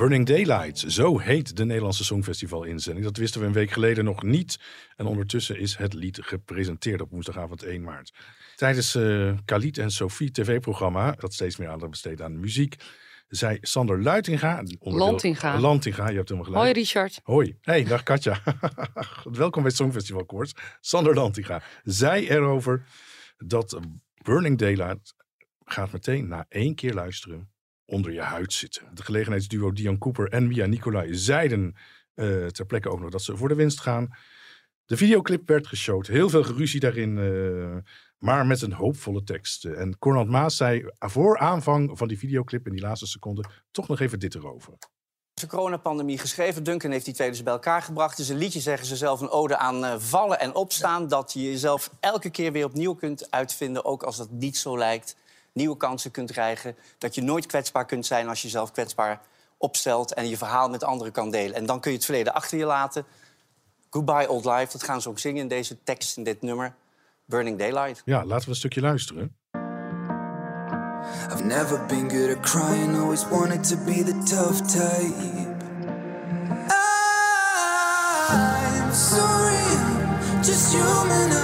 Burning Daylight, zo heet de Nederlandse Songfestival inzending. Dat wisten we een week geleden nog niet. En ondertussen is het lied gepresenteerd op woensdagavond 1 maart. Tijdens uh, Khalid en Sophie tv-programma, dat steeds meer aandacht besteedt aan muziek, zei Sander Luitinga. Lantinga. Lantinga, je hebt hem gelijk. Hoi Richard. Hoi. Hey, dag Katja. Welkom bij het Songfestival Koorts. Sander Lantinga zei erover dat Burning Daylight gaat meteen na één keer luisteren onder je huid zitten. De gelegenheidsduo Dion Cooper en Mia Nicolai zeiden uh, ter plekke ook nog dat ze voor de winst gaan. De videoclip werd geshowd. Heel veel geruzie daarin, uh, maar met een hoopvolle tekst. En Cornald Maas zei voor aanvang van die videoclip in die laatste seconde toch nog even dit erover. De coronapandemie geschreven. Duncan heeft die twee dus bij elkaar gebracht. Het is een liedje, zeggen ze zelf, een ode aan uh, vallen en opstaan. Dat je jezelf elke keer weer opnieuw kunt uitvinden, ook als dat niet zo lijkt nieuwe kansen kunt krijgen. Dat je nooit kwetsbaar kunt zijn als je jezelf kwetsbaar opstelt en je verhaal met anderen kan delen. En dan kun je het verleden achter je laten. Goodbye Old Life, dat gaan ze ook zingen in deze tekst, in dit nummer. Burning Daylight. Ja, laten we een stukje luisteren. I've never been good at crying, always wanted to be the tough type. I'm sorry, just human,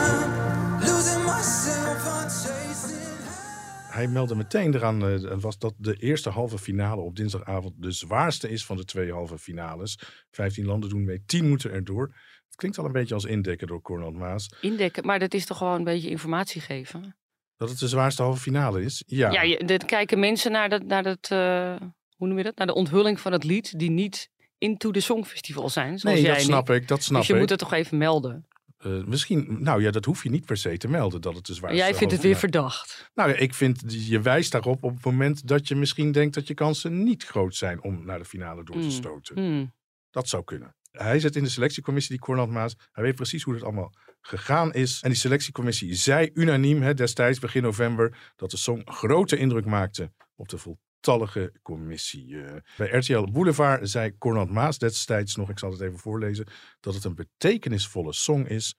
hij meldde meteen eraan uh, was dat de eerste halve finale op dinsdagavond de zwaarste is van de twee halve finales. Vijftien landen doen mee, tien moeten erdoor. Het klinkt al een beetje als indekken door Cornel Maas. Indekken, maar dat is toch gewoon een beetje informatie geven? Dat het de zwaarste halve finale is? Ja. Ja, je, kijken mensen naar, dat, naar, dat, uh, hoe noem je dat? naar de onthulling van het lied die niet into de Songfestival zijn. Zoals nee, dat snap ik, dat snap dus je ik. moet het toch even melden. Uh, misschien, nou ja, dat hoef je niet per se te melden dat het de zwaarste Jij vindt het weer verdacht. Nou ik vind, je wijst daarop op het moment dat je misschien denkt dat je kansen niet groot zijn om naar de finale door te Mm. stoten. Hmm. Dat zou kunnen. Hij zit in de selectiecommissie, die Cornald Maas. Hij weet precies hoe het allemaal gegaan is. En die selectiecommissie zei unaniem hè, destijds, begin november, dat de song grote indruk maakte op de voltallige commissie. Eh, bij RTL Boulevard zei Cornald Maas destijds nog, ik zal het even voorlezen, dat het een betekenisvolle song is.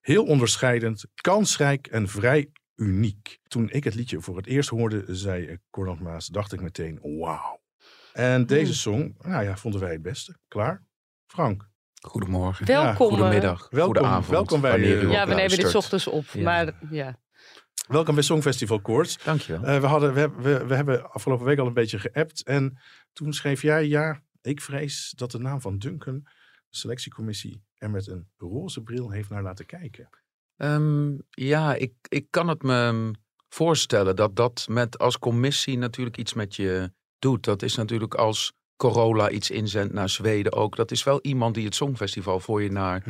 Heel onderscheidend, kansrijk en vrij uniek. Toen ik het liedje voor het eerst hoorde, zei eh, Cornald Maas, dacht ik meteen, wauw. En deze song, nou ja, vonden wij het beste. Klaar? Frank. Goedemorgen. Welkom. eh, Goedemiddag. Welkom, Goedenavond. welkom bij, wanneer Ja, we nemen dit ochtends op. Ja. Maar ja. Welkom bij Songfestival Koorts. Dankjewel. Eh, we, hadden, we, we, we hebben afgelopen week al een beetje geappt. En toen schreef jij, ja, ik vrees dat de naam van Duncan, de selectiecommissie, er met een roze bril heeft naar laten kijken. Ehm, ja, ik, ik kan het me voorstellen dat dat met als commissie natuurlijk iets met je doet. Dat is natuurlijk als Corolla iets inzendt naar Zweden ook. Dat is wel iemand die het Songfestival voor je naar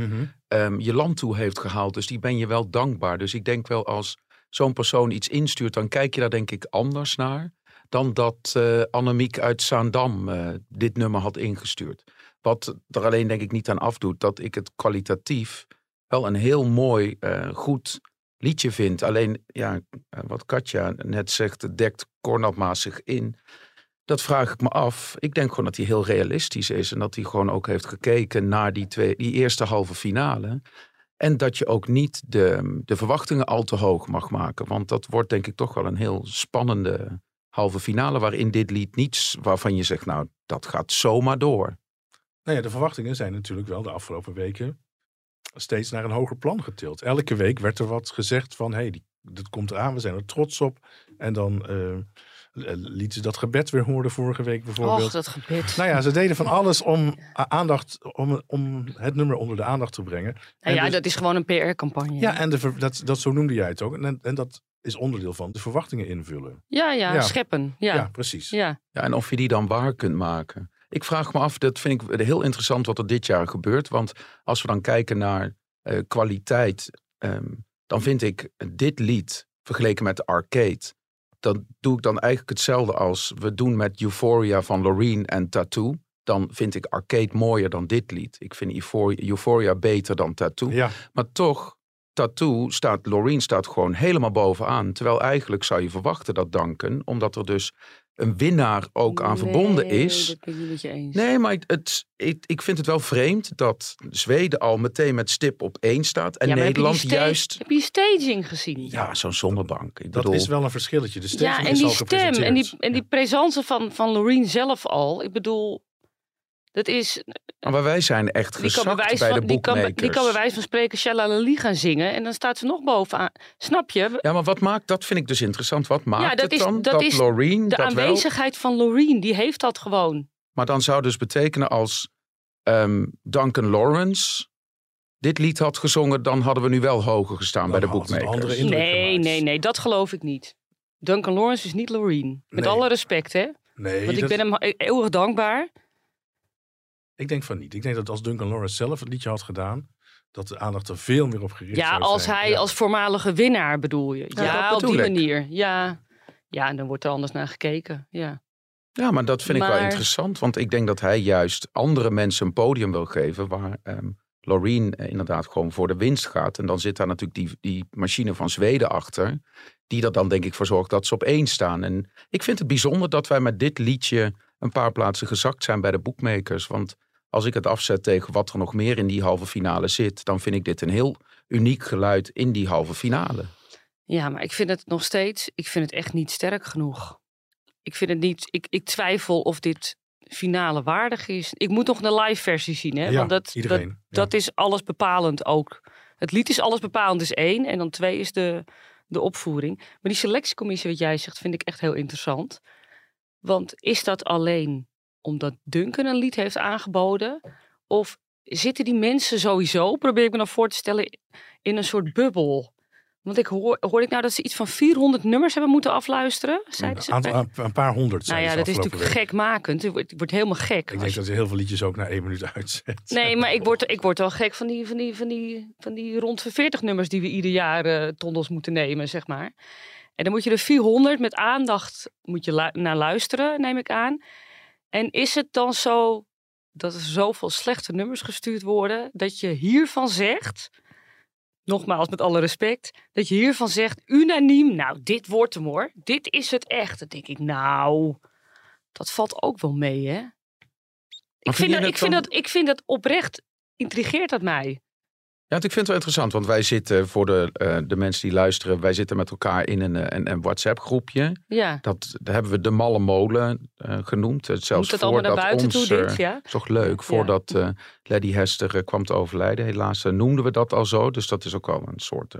ehm, je land toe heeft gehaald. Dus die ben je wel dankbaar. Dus ik denk wel als zo'n persoon iets instuurt, dan kijk je daar denk ik anders naar. Dan dat eh Annemiek uit Zaandam eh, dit nummer had ingestuurd. Wat er alleen denk ik niet aan afdoet, dat ik het kwalitatief wel een heel mooi, eh, goed liedje vind. Alleen, ja, wat Katja net zegt, dekt Cornel zich in. Dat vraag ik me af. Ik denk gewoon dat hij heel realistisch is. En dat hij gewoon ook heeft gekeken naar die, twee, die eerste halve finale. En dat je ook niet de, de verwachtingen al te hoog mag maken. Want dat wordt denk ik toch wel een heel spannende halve finale. Waarin dit lied niets waarvan je zegt, nou, dat gaat zomaar door. Nou ja, de verwachtingen zijn natuurlijk wel de afgelopen weken steeds naar een hoger plan getild. Elke week werd er wat gezegd van, hé, hey, dat komt eraan, we zijn er trots op. En dan, eh, eh, lieten ze dat gebed weer horen vorige week bijvoorbeeld. Och, dat gebed. Nou ja, ze deden van alles om, a- aandacht, om, om het nummer onder de aandacht te brengen. Nou En ja, dus- dat is gewoon een PR-campagne. ja, en de, dat, dat, zo noemde jij het ook. En, en dat is onderdeel van de verwachtingen invullen. ja, ja, Ja. scheppen. Ja, Ja, ja. precies. Ja, en of je die dan waar kunt maken. Ik vraag me af, dat vind ik heel interessant wat er dit jaar gebeurt. Want als we dan kijken naar eh, kwaliteit, ehm, dan vind ik dit lied vergeleken met de arcade. Dan doe ik dan eigenlijk hetzelfde als we doen met Euphoria van Loreen en Tattoo. Dan vind ik arcade mooier dan dit lied. Ik vind Euphoria, Euphoria beter dan Tattoo. Ja, Maar toch, Tattoo staat, Loreen staat gewoon helemaal bovenaan. Terwijl eigenlijk zou je verwachten dat Duncan, omdat er dus een winnaar ook aan verbonden Nee, is. dat ben ik niet met je eens. Nee, maar het, het, ik, ik vind het wel vreemd dat Zweden al meteen met stip op één staat. En Ja, heb Nederland sta- juist. Heb je staging gezien? Ja, zo'n zonnebank. Ik dat bedoel, is wel een verschilletje. De Ja, staging en is die al stem en die, en die Ja. presence van, van Loreen zelf al. Ik bedoel, dat is... Maar wij zijn echt Die kan, bij de van, die, kan, boekmakers. die kan bij wijze van spreken Shalalali gaan zingen. En dan staat ze nog bovenaan. Snap je? Ja, maar wat maakt, dat vind ik dus interessant. Wat maakt dat het is- dan dat dat, is Loreen De dat wel... aanwezigheid van Loreen, die heeft dat gewoon. Maar dan zou dus betekenen als ehm, Duncan Lawrence dit lied had gezongen, dan hadden we nu wel hoger gestaan bij de boekmakers. Nee, gemaakt. nee, nee, dat geloof ik niet. Duncan Lawrence is niet Loreen. Met Nee. alle respect, hè? Nee, Want ik dat- ben hem eeuwig dankbaar. Ik denk van niet. Ik denk dat als Duncan Lawrence zelf het liedje had gedaan, dat de aandacht er veel meer op gericht Ja, zou als zijn. hij Ja. als voormalige winnaar bedoel je. Ja, op die ik. manier. Ja. ja, en dan wordt er anders naar gekeken. Ja. Ja, maar dat vind ik wel interessant. Want ik denk dat hij juist andere mensen een podium wil geven waar ehm Loreen eh, inderdaad gewoon voor de winst gaat. En dan zit daar natuurlijk die, die machine van Zweden achter. Die er dan denk ik voor zorgt dat ze op één staan. En ik vind het bijzonder dat wij met dit liedje een paar plaatsen gezakt zijn bij de boekmakers. Want als ik het afzet tegen wat er nog meer in die halve finale zit, dan vind ik dit een heel uniek geluid in die halve finale. ja, maar ik vind het nog steeds, ik vind het echt niet sterk genoeg. Ik vind het niet, ik, ik twijfel of dit finale waardig is. Ik moet nog een live versie zien, hè? Ja, Want dat, iedereen. dat, ja. dat is alles bepalend ook. Het lied is alles bepalend, is één. En dan twee is de, de opvoering. Maar die selectiecommissie, wat jij zegt, vind ik echt heel interessant. Want is dat alleen omdat Duncan een lied heeft aangeboden? Of zitten die mensen sowieso, probeer ik me dan voor te stellen, in een soort bubbel? Want ik hoor, hoor ik nou dat ze iets van 400 nummers hebben moeten afluisteren? Zeiden ze? een, aantal, een, een paar honderd nou ja, dat is natuurlijk week. gekmakend. Het wordt, helemaal gek. Ik denk dat ze heel veel liedjes ook na één minuut uitzet. Nee, maar ik word, ik word wel gek van die, van die, van die, van die rond de 40 nummers die we ieder jaar eh tondels moeten nemen, zeg maar. En dan moet je er 400 met aandacht moet je lu- naar luisteren, neem ik aan. En is het dan zo dat er zoveel slechte nummers gestuurd worden, dat je hiervan zegt, nogmaals met alle respect, dat je hiervan zegt unaniem, nou dit wordt hem hoor, dit is het echt. Dan denk ik, nou, dat valt ook wel mee hè. Ik vind vind, dat, ik, vind dat, ik vind dat oprecht, intrigeert dat mij. Ja, ik vind het wel interessant, want wij zitten voor de, eh, de mensen die luisteren, wij zitten met elkaar in een, eh, een, een WhatsApp-groepje. Ja, Dat, dat hebben we de Malle Molen eh, genoemd. Zelfs moet dat allemaal naar voordat buiten ons, toe dit, ja? toch leuk, voordat eh Lady Hester kwam te overlijden. Helaas noemden we dat al zo, dus dat is ook al een soort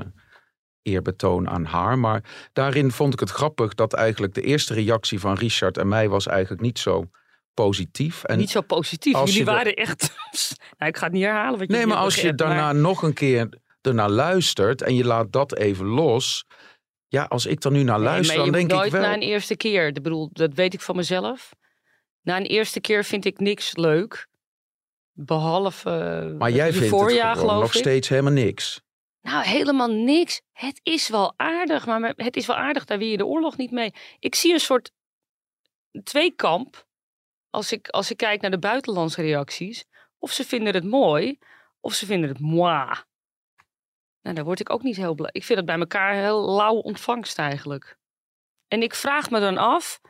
eerbetoon aan haar. Maar daarin vond ik het grappig dat eigenlijk de eerste reactie van Richard en mij was eigenlijk niet zo positief. En Niet zo positief. als Jullie de- waren echt... nou, ik ga het niet herhalen wat Nee, maar als je daarna maar- nog een keer ernaar luistert en je laat dat even los. Ja, als ik er nu naar luister, dan denk nooit ik wel. na een eerste keer. Ik bedoel, dat weet ik van mezelf. Na een eerste keer vind ik niks leuk. Behalve uh, Maar jij vindt het voorjaar, nog ik. steeds helemaal niks. Nou, helemaal niks. Het is wel aardig, maar het is wel aardig. Daar wil je de oorlog niet mee. Ik zie een soort tweekamp. Als ik, als ik kijk naar de buitenlandse reacties. Of ze vinden het mooi, of ze vinden het moi. Nou, daar word ik ook niet heel blij. Ik vind het bij elkaar heel lauw ontvangst eigenlijk. En ik vraag me dan af.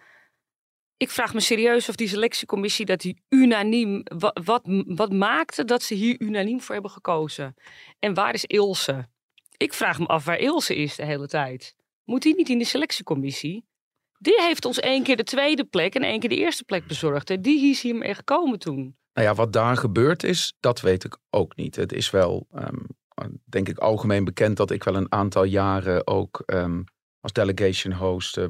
Ik vraag me serieus of die selectiecommissie dat die unaniem. Wat, wat, wat maakte dat ze hier unaniem voor hebben gekozen? En waar is Ilse? Ik vraag me af waar Ilse is de hele tijd. Moet die niet in de selectiecommissie? Die heeft ons één keer de tweede plek en één keer de eerste plek bezorgd. En die is hiermee gekomen toen. Nou ja, wat daar gebeurd is, dat weet ik ook niet. Het is wel, ehm, denk ik, algemeen bekend dat ik wel een aantal jaren ook ehm, als delegation host eh,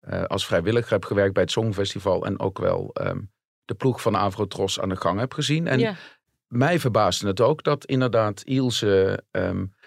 eh, als vrijwilliger heb gewerkt bij het Songfestival. En ook wel ehm, de ploeg van Avrotros aan de gang heb gezien. En ja. mij verbaasde het ook dat inderdaad Ilse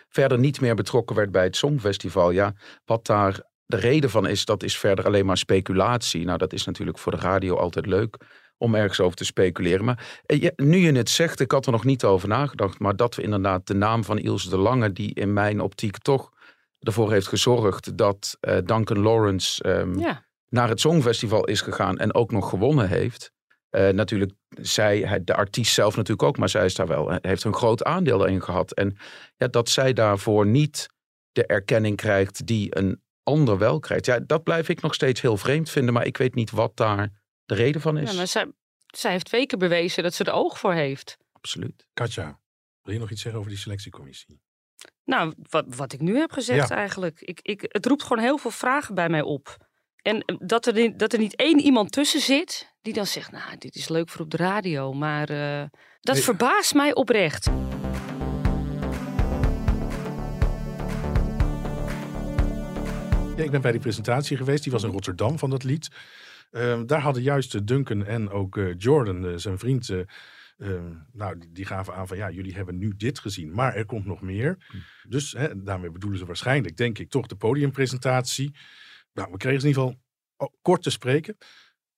verder niet meer betrokken werd bij het Songfestival. Ja, wat daar de reden van is, dat is verder alleen maar speculatie. Nou, dat is natuurlijk voor de radio altijd leuk om ergens over te speculeren. Maar eh, ja, nu je het zegt, ik had er nog niet over nagedacht, maar dat we inderdaad de naam van Ilse de Lange, die in mijn optiek toch ervoor heeft gezorgd dat eh, Duncan Lawrence ehm, ja. naar het Songfestival is gegaan en ook nog gewonnen heeft. Eh, natuurlijk, zij, de artiest zelf natuurlijk ook, maar zij is daar wel, heeft een groot aandeel in gehad. En ja, dat zij daarvoor niet de erkenning krijgt die een ander wel krijgt. Ja, dat blijf ik nog steeds heel vreemd vinden, maar ik weet niet wat daar de reden van is. ja, maar zij, zij heeft twee keer bewezen dat ze er oog voor heeft. Absoluut. Katja, wil je nog iets zeggen over die selectiecommissie? Nou, wat, wat ik nu heb gezegd Ja. eigenlijk. Ik, ik, het roept gewoon heel veel vragen bij mij op. En eh, dat er, niet- dat er niet één iemand tussen zit die dan zegt, nou, dit is leuk voor op de radio. Maar eh, dat Nee. verbaast mij oprecht. Ja, ik ben bij die presentatie geweest. Die was in Rotterdam van dat lied. Ehm, daar hadden juist Duncan en ook eh, Jordan, eh, zijn vriend, eh, ehm, nou, die, die gaven aan van ja, jullie hebben nu dit gezien, maar er komt nog meer. Dus hè, daarmee bedoelen ze waarschijnlijk, denk ik, toch de podiumpresentatie. Nou, we kregen ze in ieder geval oh, kort te spreken.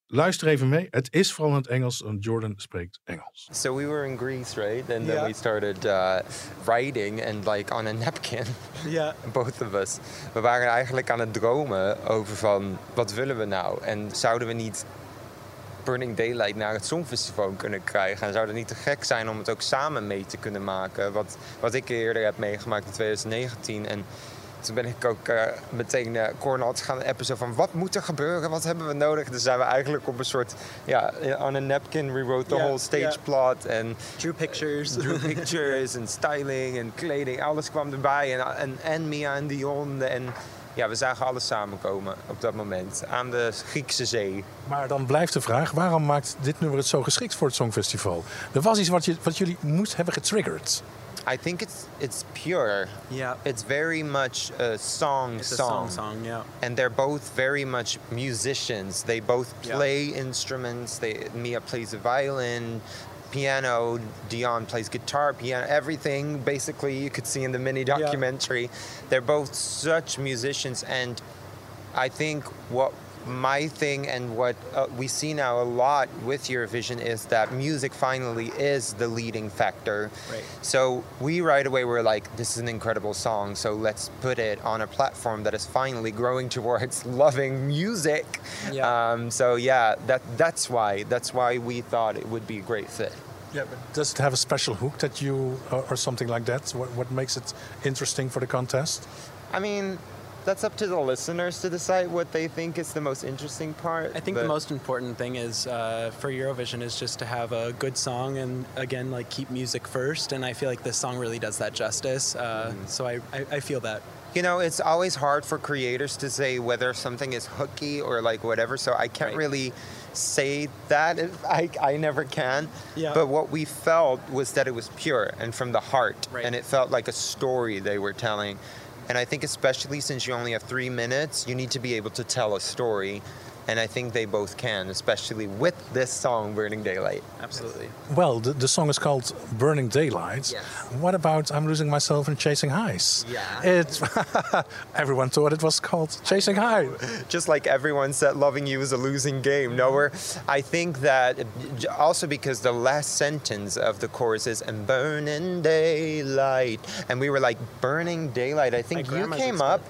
Luister even mee. Het is vooral in het Engels, want Jordan spreekt Engels. So we were in Greece, right? And then Yeah. we started uh, writing and like on a napkin, Yeah. both of us. We waren eigenlijk aan het dromen over van wat willen we nou? En zouden we niet Burning Daylight naar het Songfestival kunnen krijgen? En zou het niet te gek zijn om het ook samen mee te kunnen maken? Wat, wat ik eerder heb meegemaakt in 2019. En toen ben ik ook eh, meteen uh, Cornel gaan appen zo van... wat moet er gebeuren? Wat hebben we nodig? Dus zijn we eigenlijk op een soort... ja, on a napkin rewrote the Ja, whole stage plot. En Drew pictures. drew pictures en styling en kleding. Alles kwam erbij. En, en, en Mia en Dion. En ja, we zagen alles samenkomen op dat moment. Aan de Griekse zee. Maar dan blijft de vraag, waarom maakt dit nummer het zo geschikt voor het Songfestival? Er was iets wat, je, wat jullie moest hebben getriggerd. I think it's, it's pure. yeah. It's very much a song It's a song. song song, yeah. and they're both very much musicians. They both Yeah. play instruments. They, Mia plays the violin, piano. Dion plays guitar, piano, everything. Basically, you could see in the mini documentary. They're both such musicians, and I think what my thing and what uh, we see now a lot with Eurovision is that music finally is the leading factor. Right. So we right away were like, this is an incredible song, so let's put it on a platform that is finally growing towards loving music. Yeah. Um, so yeah, that that's why that's why we thought it would be a great fit. Yeah, but does it have a special hook that you, or, or something like that? What, what makes it interesting for the contest? I mean, that's up to the listeners to decide what they think is the most interesting part. I think the most important thing is uh, for Eurovision is just to have a good song and again like keep music first. And I feel like this song really does that justice. Uh, So I, I, I feel that. You know, it's always hard for creators to say whether something is hooky or like whatever, so I can't Right. really say that. I, I never can. Yeah. But what we felt was that it was pure and from the heart, Right. and it felt like a story they were telling. And I think, especially since you only have three minutes, you need to be able to tell a story. And I think they both can, especially with this song, Burning Daylight. Absolutely. Well, the, the song is called Burning Daylight. Yes. What about I'm Losing Myself in Chasing Highs? Yeah. It, everyone thought it was called Chasing High. just like everyone said loving you is a losing game no we're, i think that also because the last sentence of the chorus is and burning daylight and we were like burning daylight i think My you came express- up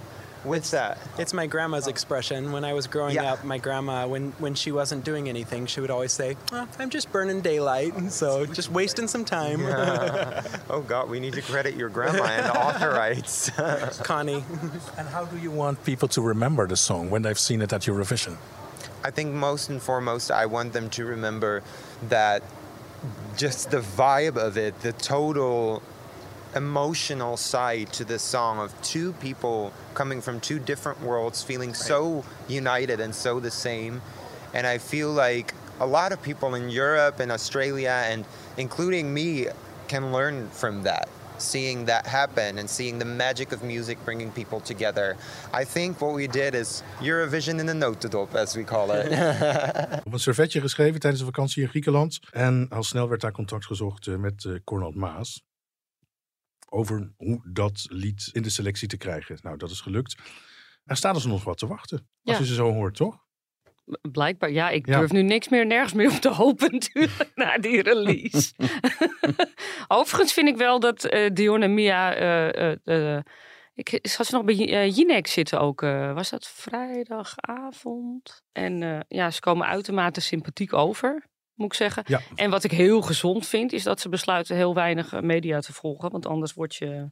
with that It's my grandma's expression. When I was growing Yeah. up, my grandma, when, when she wasn't doing anything, she would always say, "Oh, I'm just burning daylight. So just wasting some time. oh god we need to credit your grandma and the author rights Connie. And how do you want people to remember the song when they've seen it at Eurovision? I think most and foremost, I want them to remember that just the vibe of it, the total emotional side to this song of two people coming from two different worlds, feeling so united and so the same. And I feel like a lot of people in Europe and Australia, and including me, can learn from that. seeing that happen and seeing the magic of music bringing people together. I think what we did is Eurovision in a notendop, as we call it. Op een servetje geschreven tijdens de vakantie in Griekenland. En al snel werd daar contact gezocht eh, met uh, Cornald Maas. Over hoe dat lied in de selectie te krijgen. Nou, dat is gelukt. Er staat dus nog wat te wachten. Als je ze zo hoort, toch? Blijkbaar, ja, ik Ja. durf nu niks meer, nergens meer op te hopen natuurlijk, na die release. Overigens vind ik wel dat eh Dion en Mia, eh, eh, ik zat ze nog bij Jinek zitten ook, was dat vrijdagavond? En ja, ze komen uitermate sympathiek over, moet ik zeggen. Ja. En wat ik heel gezond vind, is dat ze besluiten heel weinig eh, media te volgen, want anders word je,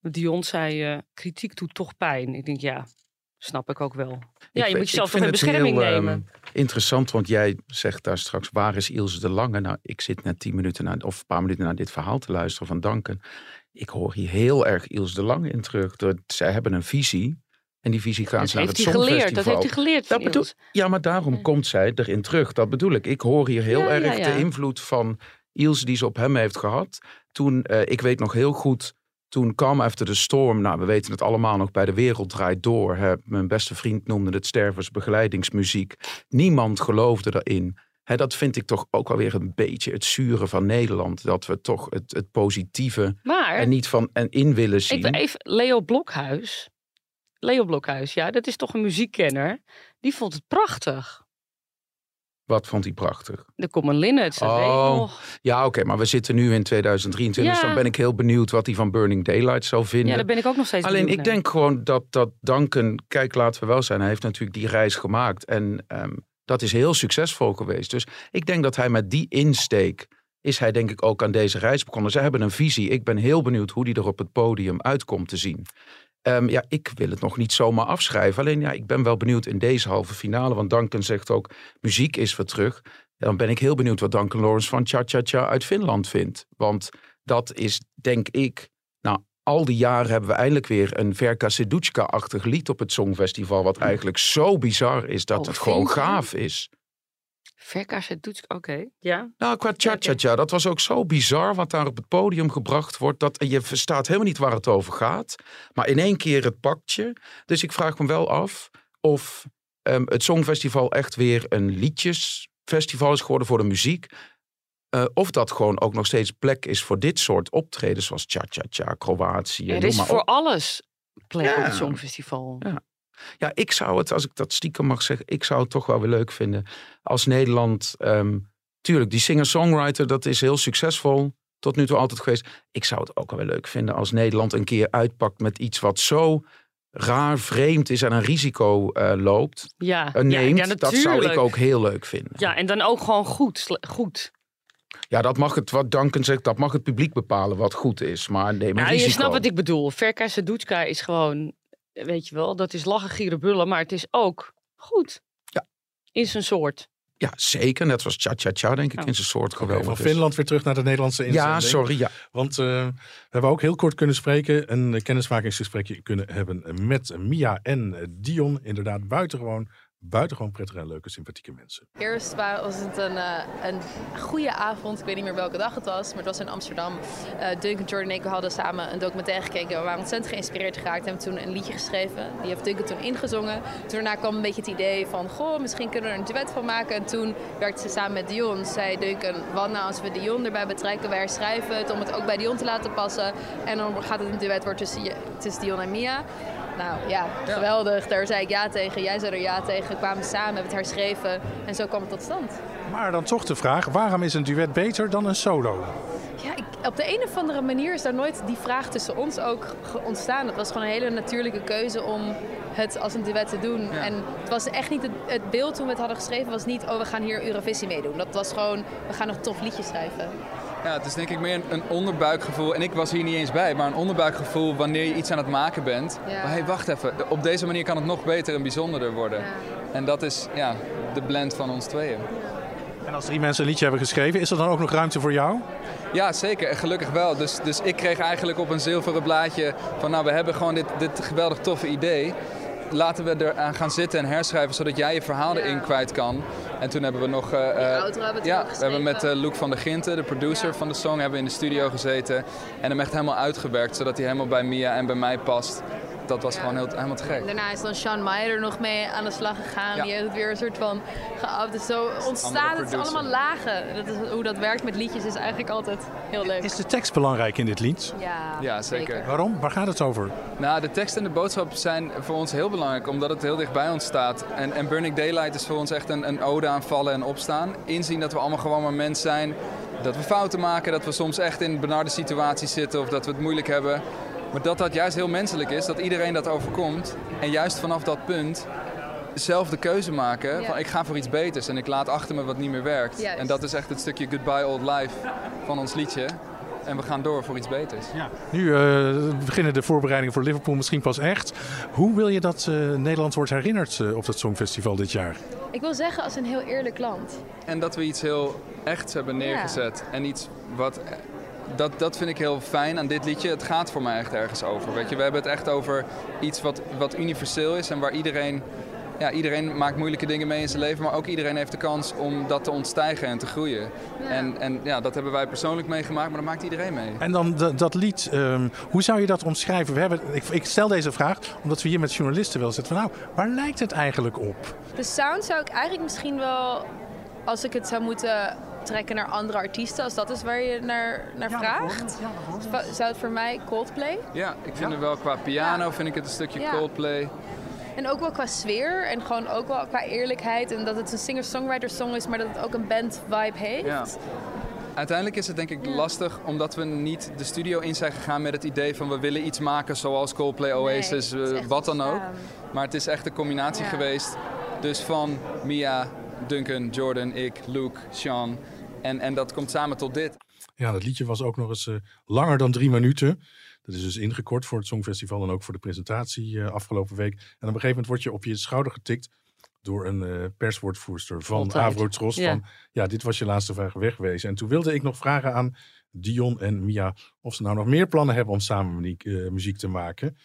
Dion zei, eh, kritiek doet toch pijn. Ik denk, ja, snap ik ook wel. Ja, je moet jezelf toch in bescherming heel, ehm, nemen. interessant, want jij zegt daar straks, waar is Ilse de Lange? Nou, ik zit net tien minuten of een paar minuten naar dit verhaal te luisteren van Danken. Ik hoor hier heel erg Ilse de Lange in terug. Dat, zij hebben een visie. En die visie gaan Dat ze naar heeft het hij geleerd. Songfestival. Dat heeft hij geleerd Dat bedoel, Ilse. ja, maar daarom komt zij erin terug. Dat bedoel ik. Ik hoor hier heel Ja, erg ja. de invloed van Ilse die ze op hem heeft gehad. Toen, eh, ik weet nog heel goed, toen kwam After the Storm. Nou, we weten het allemaal nog bij De Wereld Draait Door. Hè. Mijn beste vriend noemde het stervensbegeleidingsmuziek. Niemand geloofde erin. Hè, dat vind ik toch ook alweer een beetje het zure van Nederland. Dat we toch het, het positieve Maar en niet van en in willen zien. ik even Leo Blokhuis. Leo Blokhuis, ja, dat is toch een muziekkenner. Die vond het prachtig. Wat vond hij prachtig? De Common Linnets, dat Oh, nog. Ja, oké, maar we zitten nu in 2023. Dus dan ben ik heel benieuwd wat hij van Burning Daylight zou vinden. Ja, daar ben ik ook nog steeds Alleen ik naar. denk gewoon dat, dat Duncan, kijk laten we wel zijn, hij heeft natuurlijk die reis gemaakt. En ehm, dat is heel succesvol geweest. Dus ik denk dat hij met die insteek, is hij denk ik ook aan deze reis begonnen. Ze hebben een visie. Ik ben heel benieuwd hoe die er op het podium uitkomt te zien. Ehm, ja, ik wil het nog niet zomaar afschrijven. Alleen ja, ik ben wel benieuwd in deze halve finale. Want Duncan zegt ook, muziek is weer terug. Ja, dan ben ik heel benieuwd wat Duncan Lawrence van Cha Cha Cha uit Finland vindt. Want dat is, denk ik, nou, al die jaren hebben we eindelijk weer een Verka Seduchka-achtig lied op het Songfestival. Wat eigenlijk zo bizar is dat Oh, het gewoon gaaf is. Verka doet oké. Ja. Nou, qua Cha Cha Cha, dat was ook zo bizar wat daar op het podium gebracht wordt. Dat je verstaat helemaal niet waar het over gaat. Maar in één keer het pakt je. Dus ik vraag me wel af of ehm, het Songfestival echt weer een liedjesfestival is geworden voor de muziek. Eh, of dat gewoon ook nog steeds plek is voor dit soort optredens zoals Cha Cha Cha, Kroatië. er is maar voor op. alles plek op het Songfestival. Ja. Ja, ik zou het, als ik dat stiekem mag zeggen, ik zou het toch wel weer leuk vinden als Nederland. ehm, tuurlijk, die singer-songwriter, dat is heel succesvol. Tot nu toe altijd geweest. Ik zou het ook wel weer leuk vinden als Nederland een keer uitpakt met iets wat zo raar, vreemd is en een risico eh, loopt. Ja, ja, neemt. ja, dat zou ik ook heel leuk vinden. Ja, en dan ook gewoon goed. goed. Ja, dat mag het, wat Duncan zegt, dat mag het publiek bepalen wat goed is. Maar neem een Ja, risico. je snapt wat ik bedoel. Verka Sedutska is gewoon, weet je wel, dat is lachen, gieren, bullen, maar het is ook goed. Ja. In zijn soort. Ja, zeker. Net zoals Cha Cha Cha, denk ik, Oh. in zijn soort geweldig van. Finland weer terug naar de Nederlandse inzending. Ja, sorry. Ja. Want eh, we hebben ook heel kort kunnen spreken. Een eh, kennismakingsgesprekje kunnen hebben met Mia en eh, Dion. Inderdaad, buitengewoon, buitengewoon prettige en leuke, sympathieke mensen. Eerst wa- was het een, eh, een goede avond. Ik weet niet meer welke dag het was, maar het was in Amsterdam. Eh Duncan, Jordan en ik hadden samen een documentaire gekeken. We waren ontzettend geïnspireerd geraakt. Hebben toen een liedje geschreven. Die heeft Duncan toen ingezongen. Toen daarna kwam een beetje het idee van... Goh, misschien kunnen we er een duet van maken. En toen werkte ze samen met Dion. Zei Duncan, wat nou als we Dion erbij betrekken? Wij herschrijven het om het ook bij Dion te laten passen. En dan gaat het een duet worden tussen Dion en Mia. Nou ja, geweldig. Daar zei ik ja tegen. Jij zei er ja tegen. We kwamen samen, hebben het herschreven. En zo kwam het tot stand. Maar dan toch de vraag, waarom is een duet beter dan een solo? Ja, ik, op de een of andere manier is daar nooit die vraag tussen ons ook ontstaan. Het was gewoon een hele natuurlijke keuze om het als een duet te doen. En het was echt niet het, het beeld toen we het hadden geschreven, was niet, oh we gaan hier Eurovisie meedoen. Dat was gewoon, we gaan een tof liedje schrijven. Ja, het is denk ik meer een, een onderbuikgevoel. En ik was hier niet eens bij, maar een onderbuikgevoel wanneer je iets aan het maken bent. Ja. Maar hey, wacht even. Op deze manier kan het nog beter en bijzonderder worden. Ja. En dat is ja, de blend van ons tweeën. En als drie mensen een liedje hebben geschreven, is er dan ook nog ruimte voor jou? Ja, zeker. En gelukkig wel. Dus, dus ik kreeg eigenlijk op een zilveren blaadje van... nou, we hebben gewoon dit, dit geweldig toffe idee. Laten we eraan gaan zitten en herschrijven... zodat jij je verhaal erin kwijt kan. En toen hebben we nog... outro hebben we ja, we hebben met eh, Luc van der Ginten, de producer van de song, hebben we in de studio gezeten. En hem echt helemaal uitgewerkt, zodat hij helemaal bij Mia en bij mij past. Dat was gewoon heel, helemaal te gek. Daarna is dan Sean Meyer er nog mee aan de slag gegaan. Ja. Die heeft het weer een soort van geapt. Dus zo ontstaat het allemaal lagen. Dat is, hoe dat werkt met liedjes is eigenlijk altijd heel leuk. Is de tekst belangrijk in dit lied? Ja, Ja, zeker. Waarom? Waar gaat het over? Nou, de tekst en de boodschap zijn voor ons heel belangrijk, omdat het heel dicht bij ons staat. En, en Burning Daylight is voor ons echt een, een ode aan vallen en opstaan. Inzien dat we allemaal gewoon maar mens zijn. Dat we fouten maken, dat we soms echt in benarde situaties zitten of dat we het moeilijk hebben. Maar dat dat juist heel menselijk is, dat iedereen dat overkomt. En juist vanaf dat punt zelf de keuze maken Ja. van ik ga voor iets beters en ik laat achter me wat niet meer werkt. Juist. En dat is echt het stukje Goodbye Old Life van ons liedje. En we gaan door voor iets beters. Nu eh, beginnen de voorbereidingen voor Liverpool misschien pas echt. Hoe wil je dat eh, Nederland wordt herinnerd eh, op het Songfestival dit jaar? Ik wil zeggen als een heel eerlijk land. En dat we iets heel echts hebben neergezet. En iets wat. Dat, dat vind ik heel fijn aan dit liedje. Het gaat voor mij echt ergens over. Weet je, we hebben het echt over iets wat, wat universeel is en waar iedereen. Ja, iedereen maakt moeilijke dingen mee in zijn leven, maar ook iedereen heeft de kans om dat te ontstijgen en te groeien. En, en ja, dat hebben wij persoonlijk meegemaakt, maar dat maakt iedereen mee. En dan dat- dat lied, ehm, hoe zou je dat omschrijven? We hebben, ik, ik stel deze vraag omdat we hier met journalisten wel zitten van nou, waar lijkt het eigenlijk op? De sound zou ik eigenlijk misschien wel, als ik het zou moeten trekken naar andere artiesten, als dat is waar je naar, naar vraagt, zou het voor mij Coldplay. Ja, ik vind het wel qua piano vind ik het een stukje Ja. Coldplay. En ook wel qua sfeer en gewoon ook wel qua eerlijkheid en dat het een singer-songwriter song is, maar dat het ook een band vibe heeft. Ja. Uiteindelijk is het denk ik lastig omdat we niet de studio in zijn gegaan met het idee van we willen iets maken zoals Coldplay, Oasis, eh, wat dan ook. Maar het is echt een combinatie Ja. geweest. Dus van Mia, Duncan, Jordan, ik, Luke, Sean. En, en dat komt samen tot dit. Ja, dat liedje was ook nog eens eh, langer dan drie minuten. Dat is dus ingekort voor het Songfestival en ook voor de presentatie eh, afgelopen week. En op een gegeven moment word je op je schouder getikt door een eh, perswoordvoerster van Altijd. Avrotros. Ja. Van, ja, dit was je laatste vraag wegwezen. En toen wilde ik nog vragen aan Dion en Mia of ze nou nog meer plannen hebben om samen muziek, muziek te maken.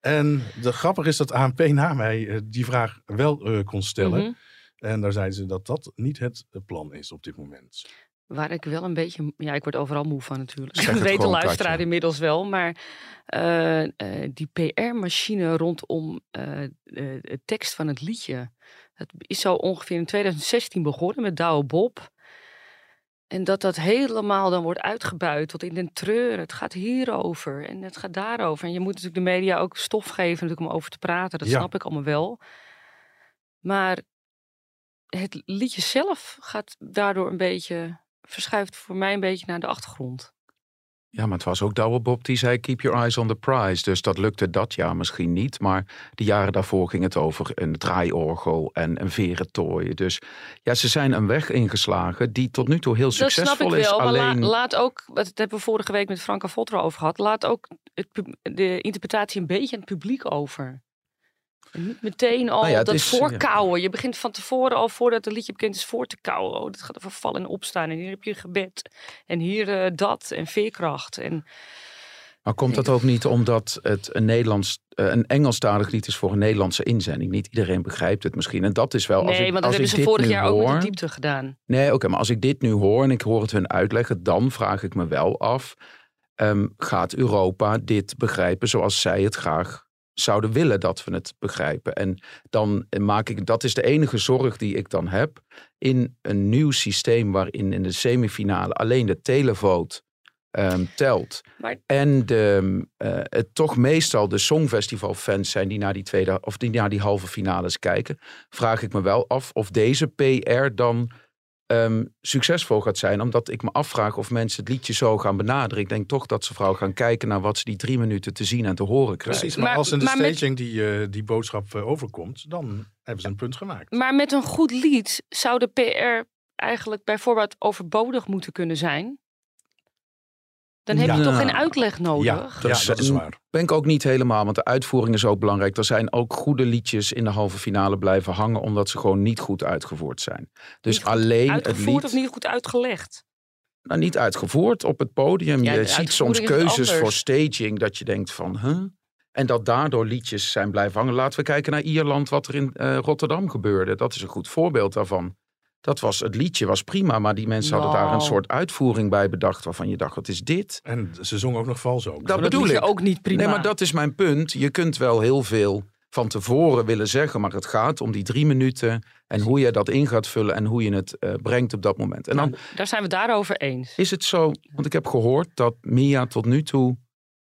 En de grappig is dat ANP na mij die vraag wel eh, kon stellen. Mhm. En daar zeiden ze dat dat niet het eh, plan is op dit moment. Waar ik wel een beetje. Ja, ik word overal moe van natuurlijk. Dat het weet de luisteraar Katja. inmiddels wel. Maar eh, eh, die PR-machine rondom eh, de tekst van het liedje. Dat is zo ongeveer in 2016 begonnen met Douwe Bob. En dat dat helemaal dan wordt uitgebuit tot in den treur. Het gaat hierover en het gaat daarover. En je moet natuurlijk de media ook stof geven natuurlijk om over te praten. Dat Ja. snap ik allemaal wel. Maar het liedje zelf gaat daardoor een beetje, verschuift voor mij een beetje naar de achtergrond. Ja, maar het was ook Douwe Bob die zei keep your eyes on the prize. Dus dat lukte dat jaar misschien niet. Maar de jaren daarvoor ging het over een draaiorgel en een verentooi. Dus ja, ze zijn een weg ingeslagen die tot nu toe heel Dat snap succesvol ik wel, is. maar la- laat ook, wat dat hebben we vorige week met Franka Votra over gehad, laat ook het, de interpretatie een beetje aan het publiek over. En niet meteen al Nou ja, dat is, voorkouwen. Je begint van tevoren al, voordat het liedje bekend is, voor te kauwen. Oh, dat gaat over vallen en opstaan. En hier heb je gebed. En hier eh, dat. En veerkracht. En maar komt dat ook niet omdat het een, Nederlands, eh, een Engelstalig lied is voor een Nederlandse inzending? Niet iedereen begrijpt het misschien. En dat is wel. als nee, ik, want dat hebben ze vorig jaar ook met de diepte gedaan. Nee, oké, maar als ik dit nu hoor en ik hoor het hun uitleggen, dan vraag ik me wel af: ehm, gaat Europa dit begrijpen zoals zij het graag zouden willen dat we het begrijpen? En dan maak ik, dat is de enige zorg die ik dan heb in een nieuw systeem waarin in de semifinale alleen de televote ehm, telt. Maar- En de, eh, het toch meestal de Songfestival-fans zijn die naar die, tweede, of die naar die halve finales kijken. Vraag ik me wel af of deze PR dan ehm, succesvol gaat zijn. Omdat ik me afvraag of mensen het liedje zo gaan benaderen. Ik denk toch dat ze vooral gaan kijken naar wat ze die drie minuten te zien en te horen krijgen. Precies, maar, Maar- als in de maar met- staging die, eh, die boodschap eh, overkomt, dan hebben ze een punt gemaakt. Maar met een goed lied zou de PR eigenlijk bijvoorbeeld overbodig moeten kunnen zijn. Dan heb je Ja. toch geen uitleg nodig? Ja, ja, dat is waar. Ben ik ook niet helemaal, want de uitvoering is ook belangrijk. Er zijn ook goede liedjes in de halve finale blijven hangen, omdat ze gewoon niet goed uitgevoerd zijn. Dus Niet alleen het Uitgevoerd lied, of niet goed uitgelegd? nou, niet uitgevoerd op het podium. Ja, je ziet soms keuzes voor staging dat je denkt van, huh? En dat daardoor liedjes zijn blijven hangen. Laten we kijken naar Ierland, wat er in eh, Rotterdam gebeurde. Dat is een goed voorbeeld daarvan. Dat was, het liedje was prima, maar die mensen hadden daar een soort uitvoering bij bedacht waarvan je dacht, wat is dit? En ze zong ook nog vals ook. Dat Dat bedoel ik. ook niet prima. Nee, maar dat is mijn punt. Je kunt wel heel veel van tevoren willen zeggen, maar het gaat om die drie minuten en hoe je dat in gaat vullen en hoe je het eh, brengt op dat moment. En dan Nou, daar zijn we daarover eens. is het zo, want ik heb gehoord dat Mia tot nu toe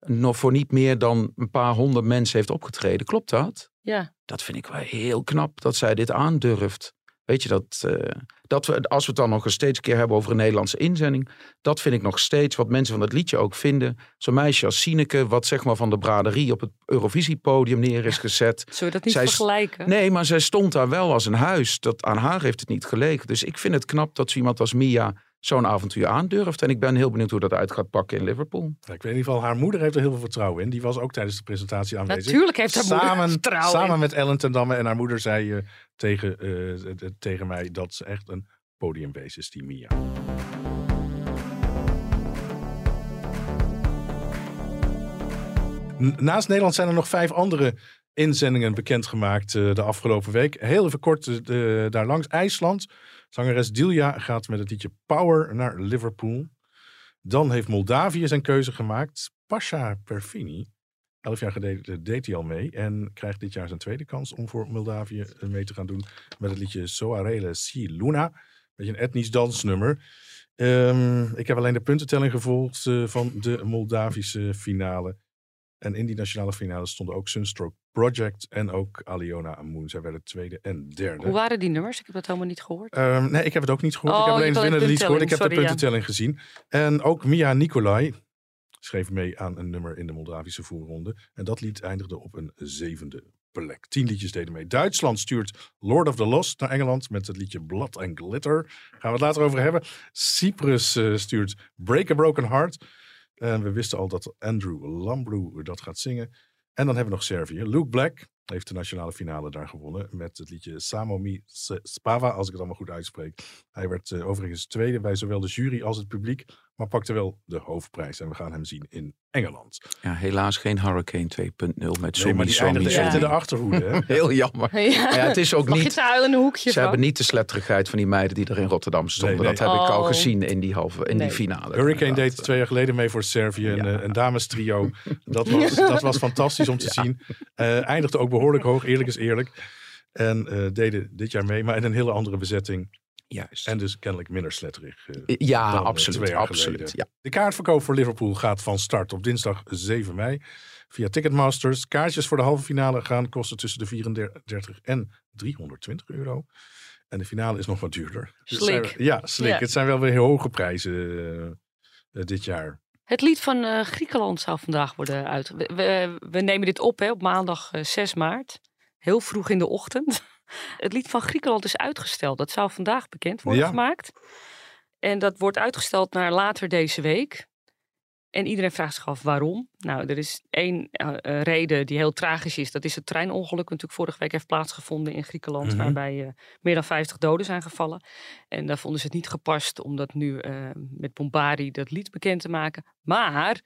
nog voor niet meer dan een paar honderd mensen heeft opgetreden. Klopt dat? Ja. Dat vind ik wel heel knap dat zij dit aandurft. Weet je dat, eh, dat we, als we het dan nog eens steeds een keer hebben over een Nederlandse inzending, dat vind ik nog steeds wat mensen van het liedje ook vinden. Zo'n meisje als Sineke, wat zeg maar van de braderie op het Eurovisiepodium neer is gezet. Zullen we dat niet Zij vergelijken? Nee, maar zij stond daar wel als een huis. Dat, aan haar heeft het niet gelegen. Dus ik vind het knap dat zo iemand als Mia zo'n avontuur aandurft. En ik ben heel benieuwd hoe dat uit gaat pakken in Liverpool. Ja, Ik weet in ieder geval, haar moeder heeft er heel veel vertrouwen in. Die was ook tijdens de presentatie aanwezig. Natuurlijk heeft haar moeder samen, vertrouwen Samen in. met Ellen ten Damme en haar moeder zei eh, tegen, eh, eh, tegen mij dat ze echt een podiumbeest is, die Mia. Naast Nederland zijn er nog vijf andere inzendingen bekendgemaakt eh, de afgelopen week. Heel even kort de- daar langs. IJsland. Zangeres Dilja gaat met het liedje Power naar Liverpool. Dan heeft Moldavië zijn keuze gemaakt. Pasha Perfini. Elf jaar geleden deed hij al mee. En krijgt dit jaar zijn tweede kans om voor Moldavië mee te gaan doen. Met het liedje Soarele Si Luna. Beetje een etnisch dansnummer. Ehm, ik heb alleen de puntentelling gevolgd eh, van de Moldavische finale. En in die nationale finale stonden ook Sunstroke Project en ook Aliona Amoon. Zij werden tweede en derde. Hoe waren die nummers? Ik heb dat helemaal niet gehoord. Ehm, nee, ik heb het ook niet gehoord. Oh, ik heb je alleen het winnende lied gehoord. Ik heb de puntentelling, puntentelling gezien. En ook Mia Nicolai schreef mee aan een nummer in de Moldavische voorronde. En dat lied eindigde op een zevende plek. Tien liedjes deden mee. Duitsland stuurt Lord of the Lost naar Engeland met het liedje Blood and Glitter. Gaan we het later over hebben. Cyprus eh, stuurt Break a Broken Heart. En we wisten al dat Andrew Lambrew dat gaat zingen. En dan hebben we nog Servië. Luke Black heeft de nationale finale daar gewonnen met het liedje Samomi Spava, als ik het allemaal goed uitspreek. Hij werd eh, overigens tweede bij zowel de jury als het publiek, maar pakte wel de hoofdprijs. En we gaan hem zien in Engeland. Ja, helaas geen Hurricane 2.0 met Nee, Somi maar die echt in de achterhoede. Hè? Heel jammer. Ja. Ja, het is ook Mag niet... te huilen in een hoekje Ze van? hebben niet de sletterigheid van die meiden die er in Rotterdam stonden. Nee, nee. Dat heb ik al Oh. gezien in die, halve, in Nee. die finale. Hurricane deed twee jaar geleden mee voor Servië, een, Ja. eh, een damestrio. Dat was, dat was fantastisch om te zien. Eh, eindigde ook behoorlijk hoog, eerlijk is eerlijk. En eh, deden dit jaar mee, maar in een hele andere bezetting. Juist. En dus kennelijk minder sletterig. eh, ja, dan, eh, absoluut. twee jaar absoluut ja. De kaartverkoop voor Liverpool gaat van start op dinsdag 7 mei via Ticketmasters. Kaartjes voor de halve finale gaan kosten tussen de 34 en 320 euro. En de finale is nog wat duurder. Dus Slik. zijn- ja, slik. Ja. Het zijn wel weer heel hoge prijzen eh, dit jaar. Het lied van eh, Griekenland zou vandaag worden uit. We, we, we nemen dit op hè, op maandag eh, 6 maart. Heel vroeg in de ochtend. Het lied van Griekenland is uitgesteld. Dat zou vandaag bekend worden Ja. gemaakt. En dat wordt uitgesteld naar later deze week. En iedereen vraagt zich af waarom. Nou, er is één eh, eh, reden die heel tragisch is. Dat is het treinongeluk dat natuurlijk vorige week heeft plaatsgevonden in Griekenland. Mhm. Waarbij eh, meer dan 50 doden zijn gevallen. En daar vonden ze het niet gepast om dat nu met Bombari dat lied bekend te maken. Maar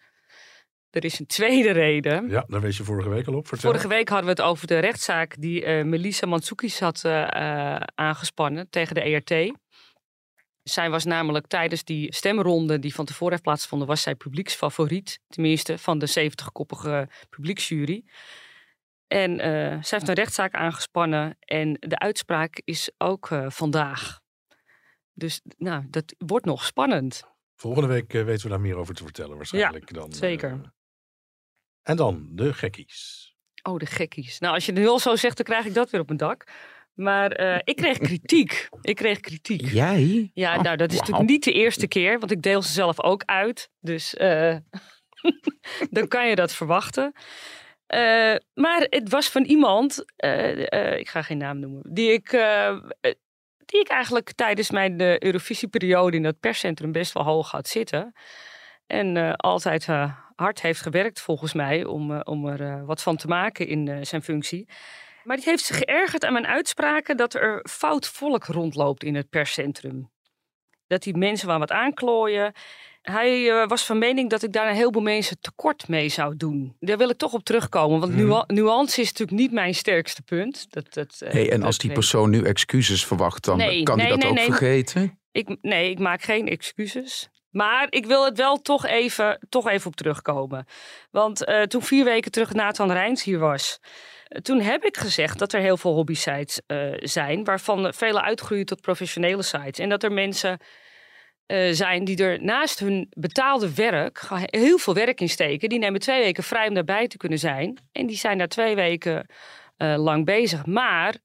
er is een tweede reden. Ja, daar wees je vorige week al op. Vertel. Vorige week hadden we het over de rechtszaak die eh Melissa Mansoukis had eh, eh, aangespannen tegen de ERT. Zij was namelijk tijdens die stemronde die van tevoren heeft plaatsgevonden, was zij publieksfavoriet. Tenminste, van de 70-koppige publieksjury. En zij heeft een rechtszaak aangespannen en de uitspraak is ook vandaag. Dus nou, dat wordt nog spannend. Volgende week weten we daar meer over te vertellen waarschijnlijk. dan, eh, zeker. En dan de gekkies. Oh, de gekkies. Nou, als je het nu al zo zegt, dan krijg ik dat weer op mijn dak. Maar eh, ik kreeg kritiek. Ik kreeg kritiek. Jij? Ja, Oh, nou, dat is natuurlijk niet de eerste keer, want ik deel ze zelf ook uit. Dus eh, dan kan je dat verwachten. Eh, maar het was van iemand, eh, eh, ik ga geen naam noemen, die ik, die ik eigenlijk tijdens mijn Eurovisieperiode in dat perscentrum best wel hoog had zitten. En eh, altijd eh, hard heeft gewerkt volgens mij om, eh, om er wat van te maken in zijn functie. Maar die heeft zich geërgerd aan mijn uitspraken dat er fout volk rondloopt in het perscentrum. Dat die mensen waar wat aanklooien. hij was van mening dat ik daar een heleboel mensen tekort mee zou doen. Daar wil ik toch op terugkomen. Want Mhm. nua- nuance is natuurlijk niet mijn sterkste punt. Dat, dat, Hey, en dat als die persoon nu excuses verwacht, dan Nee, kan hij dat nee, ook nee. vergeten. Ik, nee, ik maak geen excuses. Maar ik wil het wel toch even, toch even op terugkomen. Want eh, toen vier weken terug Nathan Rijns hier was... eh, Toen heb ik gezegd dat er heel veel hobby-sites eh, zijn... waarvan vele uitgroeien tot professionele sites. En dat er mensen zijn die er naast hun betaalde werk... heel veel werk in steken. Die nemen twee weken vrij om daarbij te kunnen zijn. En die zijn daar twee weken lang bezig. Maar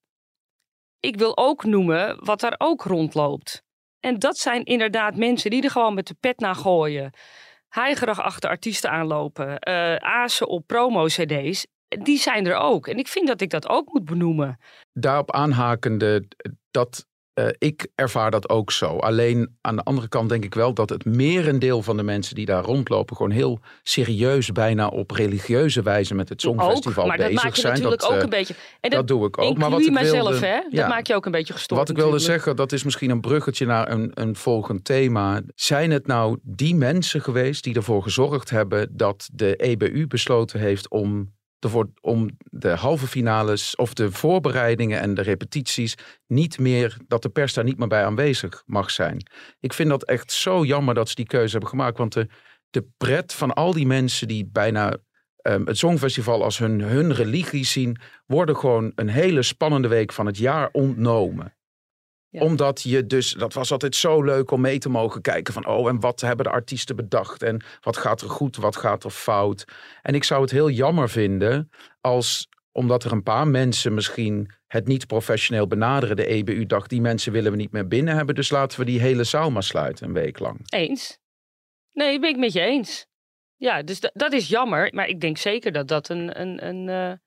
ik wil ook noemen wat daar ook rondloopt. En dat zijn inderdaad mensen die er gewoon met de pet naar gooien. Heigerig achter artiesten aanlopen. eh azen op promo-cd's. Die zijn er ook. En ik vind dat ik dat ook moet benoemen. Daarop aanhakende, dat eh, ik ervaar dat ook zo. Alleen aan de andere kant denk ik wel dat het merendeel van de mensen die daar rondlopen... gewoon heel serieus, bijna op religieuze wijze met het Songfestival ook, maar dat bezig maak je zijn. natuurlijk dat, ook een beetje. En dat doe ik ook. Maar wat ik wilde- hè? Dat ja. maak je ook een beetje gestoord. Wat ik wilde natuurlijk. zeggen, dat is misschien een bruggetje naar een, een volgend thema. Zijn het nou die mensen geweest die ervoor gezorgd hebben dat de EBU besloten heeft om, om de halve finales of de voorbereidingen en de repetities niet meer, dat de pers daar niet meer bij aanwezig mag zijn? Ik vind dat echt zo jammer dat ze die keuze hebben gemaakt, want de, de pret van al die mensen die bijna ehm, het Songfestival als hun, hun religie zien, worden gewoon een hele spannende week van het jaar ontnomen omdat je dus, dat was altijd zo leuk om mee te mogen kijken van, oh, en wat hebben de artiesten bedacht? En wat gaat er goed, wat gaat er fout? En ik zou het heel jammer vinden als, omdat er een paar mensen misschien het niet professioneel benaderen, de EBU dacht, die mensen willen we niet meer binnen hebben, dus laten we die hele zaal maar sluiten een week lang. Eens. Nee, ben ik met je eens. Ja, dus da- dat is jammer. Maar ik denk zeker dat dat een, een, een, eh,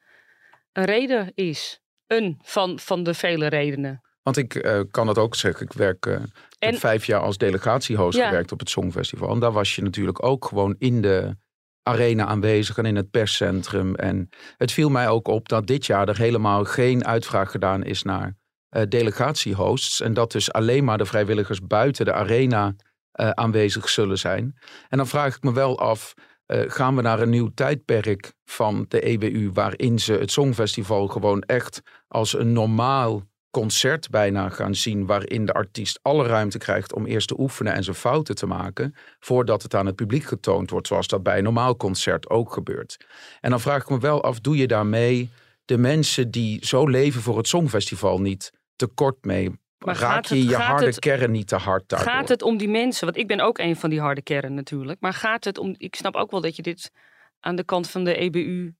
een reden is. Een van, van de vele redenen. Want ik eh, kan het ook zeggen, ik werk eh, En- vijf jaar als delegatiehost Ja. gewerkt op het Songfestival. En daar was je natuurlijk ook gewoon in de arena aanwezig en in het perscentrum. En het viel mij ook op dat dit jaar er helemaal geen uitvraag gedaan is naar eh, delegatiehosts. En dat dus alleen maar de vrijwilligers buiten de arena aanwezig zullen zijn. En dan vraag ik me wel af, gaan we naar een nieuw tijdperk van de EBU... waarin ze het Songfestival gewoon echt als een normaal concert bijna gaan zien... waarin de artiest alle ruimte krijgt om eerst te oefenen en zijn fouten te maken... voordat het aan het publiek getoond wordt, zoals dat bij een normaal concert ook gebeurt. En dan vraag ik me wel af, doe je daarmee de mensen die zo leven voor het Songfestival niet tekort mee? Maar Raak je het- je harde het- kern niet te hard daardoor? Gaat het om die mensen? Want ik ben ook een van die harde kern natuurlijk. Maar gaat het om. Ik snap ook wel dat je dit aan de kant van de EBU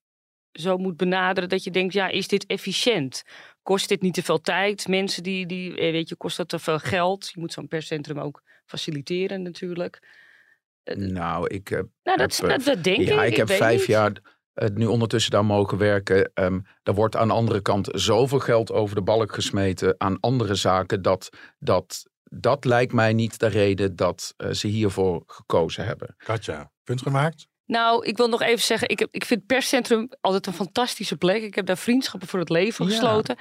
zo moet benaderen. Dat je denkt, ja, is dit efficiënt? Kost dit niet te veel tijd? Mensen die, die eh, weet je, kost dat te veel geld? Je moet zo'n perscentrum ook faciliteren natuurlijk. Nou, ik heb. Nou, dat- heb, eh, dat- dat denk ja, ik. Ik Ik heb weet vijf niet. jaar eh, nu ondertussen daar mogen werken. Ehm er wordt aan de andere kant zoveel geld over de balk gesmeten aan andere zaken. Dat dat, dat lijkt mij niet de reden dat eh, ze hiervoor gekozen hebben. Katja, punt gemaakt? Nou, ik wil nog even zeggen, ik, heb, ik vind het perscentrum altijd een fantastische plek. Ik heb daar vriendschappen voor het leven Ja, gesloten.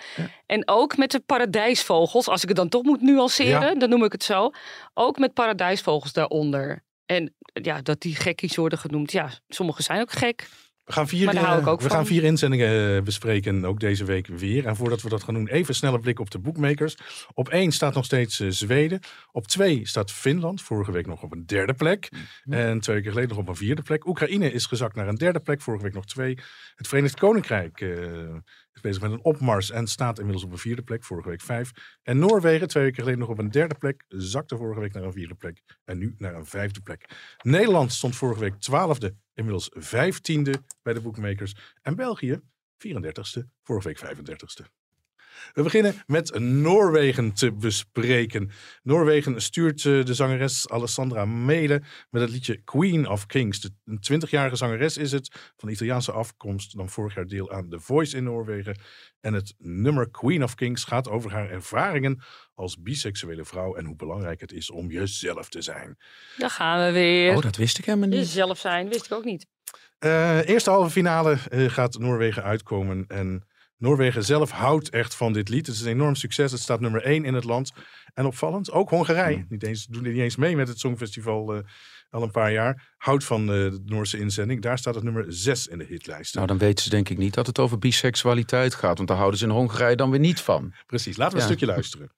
En ook met de paradijsvogels, als ik het dan toch moet nuanceren, Ja. dan noem ik het zo. Ook met paradijsvogels daaronder. En ja, dat die gekkies worden genoemd. Ja, sommigen zijn ook gek. We gaan vier, Maar daar hou ik eh, ook we van. gaan vier inzendingen eh, bespreken, ook deze week weer. En voordat we dat gaan doen, even een snelle blik op de boekmakers. Op één staat nog steeds eh, Zweden. Op twee staat Finland, vorige week nog op een derde plek. En twee weken geleden nog op een vierde plek. Oekraïne is gezakt naar een derde plek, vorige week nog twee. Het Verenigd Koninkrijk eh, is bezig met een opmars en staat inmiddels op een vierde plek, vorige week vijf. En Noorwegen, twee weken geleden nog op een derde plek, zakte vorige week naar een vierde plek. En nu naar een vijfde plek. Nederland stond vorige week twaalfde, inmiddels vijftiende bij de boekmakers. En België 34ste, vorige week 35ste. We beginnen met Noorwegen te bespreken. Noorwegen stuurt eh, de zangeres Alessandra Mede met het liedje Queen of Kings. De, een 20-jarige zangeres is het, van Italiaanse afkomst, dan vorig jaar deel aan The Voice in Noorwegen. En het nummer Queen of Kings gaat over haar ervaringen als biseksuele vrouw en hoe belangrijk het is om jezelf te zijn. Daar gaan we weer. Oh, dat wist ik helemaal niet. Jezelf zijn, wist ik ook niet. Eh, eerste halve finale eh, gaat Noorwegen uitkomen. En Noorwegen zelf houdt echt van dit lied. Het is een enorm succes. Het staat nummer 1 in het land. En opvallend, ook Hongarije, niet eens, doen niet eens mee met het Songfestival uh, al een paar jaar, houdt van uh, de Noorse inzending. Daar staat het nummer 6 in de hitlijst. Nou, dan weten ze denk ik niet dat het over biseksualiteit gaat. Want daar houden ze in Hongarije dan weer niet van. Precies, laten we ja. een stukje luisteren.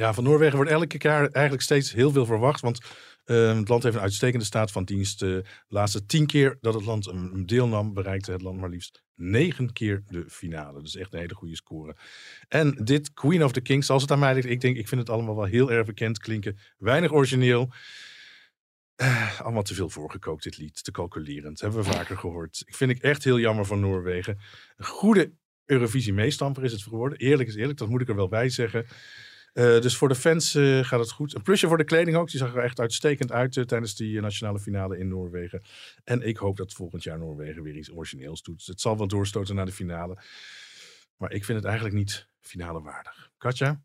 Ja, van Noorwegen wordt elke jaar eigenlijk steeds heel veel verwacht. Want uh, het land heeft een uitstekende staat van dienst. De laatste tien keer dat het land een deelnam, bereikte het land maar liefst negen keer de finale. Dus echt een hele goede score. En dit Queen of the Kings, als het aan mij ligt, ik denk, ik vind het allemaal wel heel erg bekend klinken. Weinig origineel. Uh, allemaal te veel voorgekookt, dit lied. Te calculerend. Hebben we vaker gehoord. Ik vind ik echt heel jammer van Noorwegen. Een goede Eurovisie meestamper is het geworden. Eerlijk is eerlijk, dat moet ik er wel bij zeggen. Uh, dus voor de fans uh, gaat het goed. Een plusje voor de kleding ook. Die zag er echt uitstekend uit uh, tijdens die nationale finale in Noorwegen. En ik hoop dat volgend jaar Noorwegen weer iets origineels doet. Het zal wel doorstoten naar de finale. Maar ik vind het eigenlijk niet finale waardig. Katja?